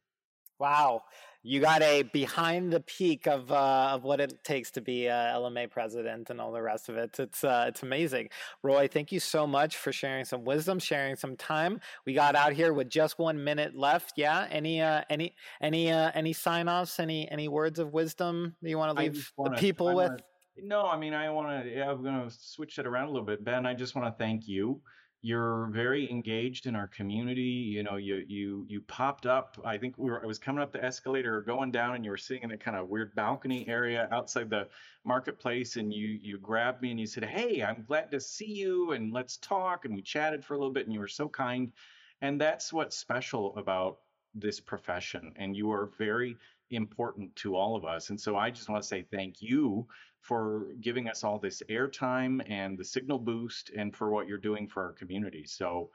Wow. You got a behind the peak of uh, of what it takes to be a lma president and all the rest of it. It's uh, it's amazing. Roy thank you so much for sharing some wisdom sharing some time. We got out here with just one minute left. Yeah any uh, any any uh, any sign offs any any words of wisdom that you want to leave wanna, the people with wanna, no i mean i want to yeah, i'm going to switch it around a little bit. Ben i just want to thank you you're very engaged in our community. You know, you you you popped up. I think we were. I was coming up the escalator or going down, and you were sitting in a kind of weird balcony area outside the marketplace, and you you grabbed me and you said, "Hey, I'm glad to see you, and let's talk." And we chatted for a little bit, and you were so kind. And that's what's special about this profession. And you are very important to all of us. And so I just want to say thank you for giving us all this airtime and the signal boost and for what you're doing for our community. So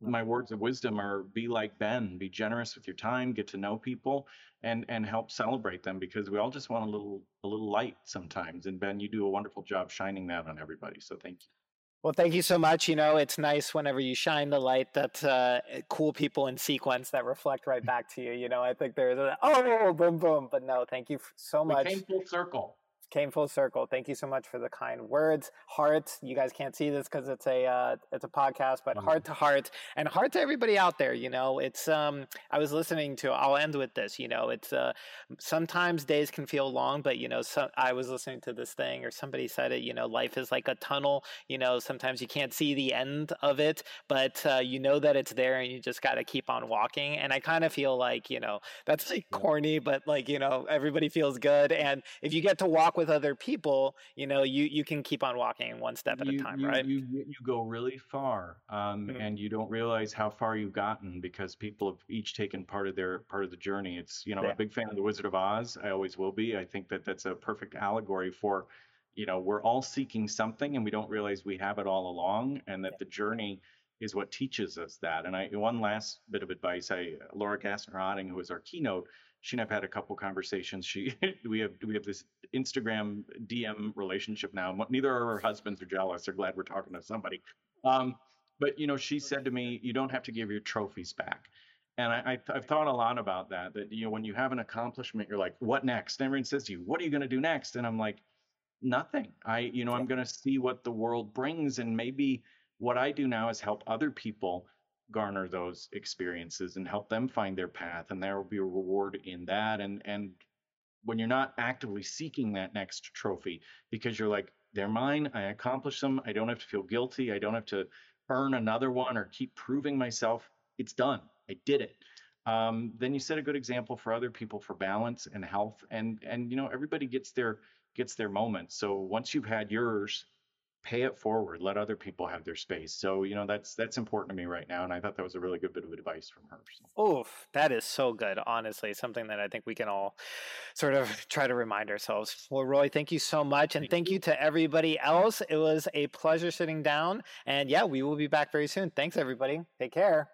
my words of wisdom are be like Ben, be generous with your time, get to know people and and help celebrate them because we all just want a little a little light sometimes. And Ben, you do a wonderful job shining that on everybody. So thank you. Well, thank you so much. You know, it's nice whenever you shine the light that uh, cool people in sequence that reflect right back to you. You know, I think there's a oh boom boom, but no, thank you so much. We came full circle came full circle. Thank you so much for the kind words. Hearts, you guys can't see this because it's a uh, it's a podcast, but mm-hmm. heart to heart and heart to everybody out there. You know, it's um I was listening to. I'll end with this. You know, it's uh sometimes days can feel long, but you know, so, I was listening to this thing or somebody said it. You know, life is like a tunnel. You know, sometimes you can't see the end of it, but uh, you know that it's there, and you just got to keep on walking. And I kind of feel like you know that's like corny, but like you know everybody feels good, and if you get to walk with with other people, you know, you you can keep on walking one step at you, a time, you, right? You you go really far, um, mm-hmm. and you don't realize how far you've gotten because people have each taken part of their part of the journey. It's you know, yeah. I'm a big fan of the Wizard of Oz. I always will be. I think that that's a perfect allegory for, you know, we're all seeking something and we don't realize we have it all along, and that the journey is what teaches us that. And I one last bit of advice, I Laura Gassner Otting, who was our keynote, she and I've had a couple conversations. She we have we have this Instagram DM relationship now. Neither of her husbands are jealous. They're glad we're talking to somebody. Um, but you know, she said to me, "You don't have to give your trophies back." And I, I have thought a lot about that. That you know, when you have an accomplishment, you're like, "What next?" And everyone says to you, "What are you going to do next?" And I'm like, "Nothing. I you know, I'm going to see what the world brings, and maybe what I do now is help other people." Garner those experiences and help them find their path and there will be a reward in that. And and when you're not actively seeking that next trophy because you're like they're mine i accomplished them i don't have to feel guilty i don't have to earn another one or keep proving myself it's done. I did it. Um, then you set a good example for other people for balance and health and and you know everybody gets their gets their moment. So once you've had yours pay it forward let other people have their space. So you know that's that's important to me right now and i thought that was a really good bit of advice from her so. oof that is so good honestly something that i think we can all sort of try to remind ourselves well roy thank you so much and thank, thank you. you. to everybody else. It was a pleasure sitting down and yeah we will be back very soon. Thanks everybody. Take care.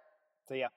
See ya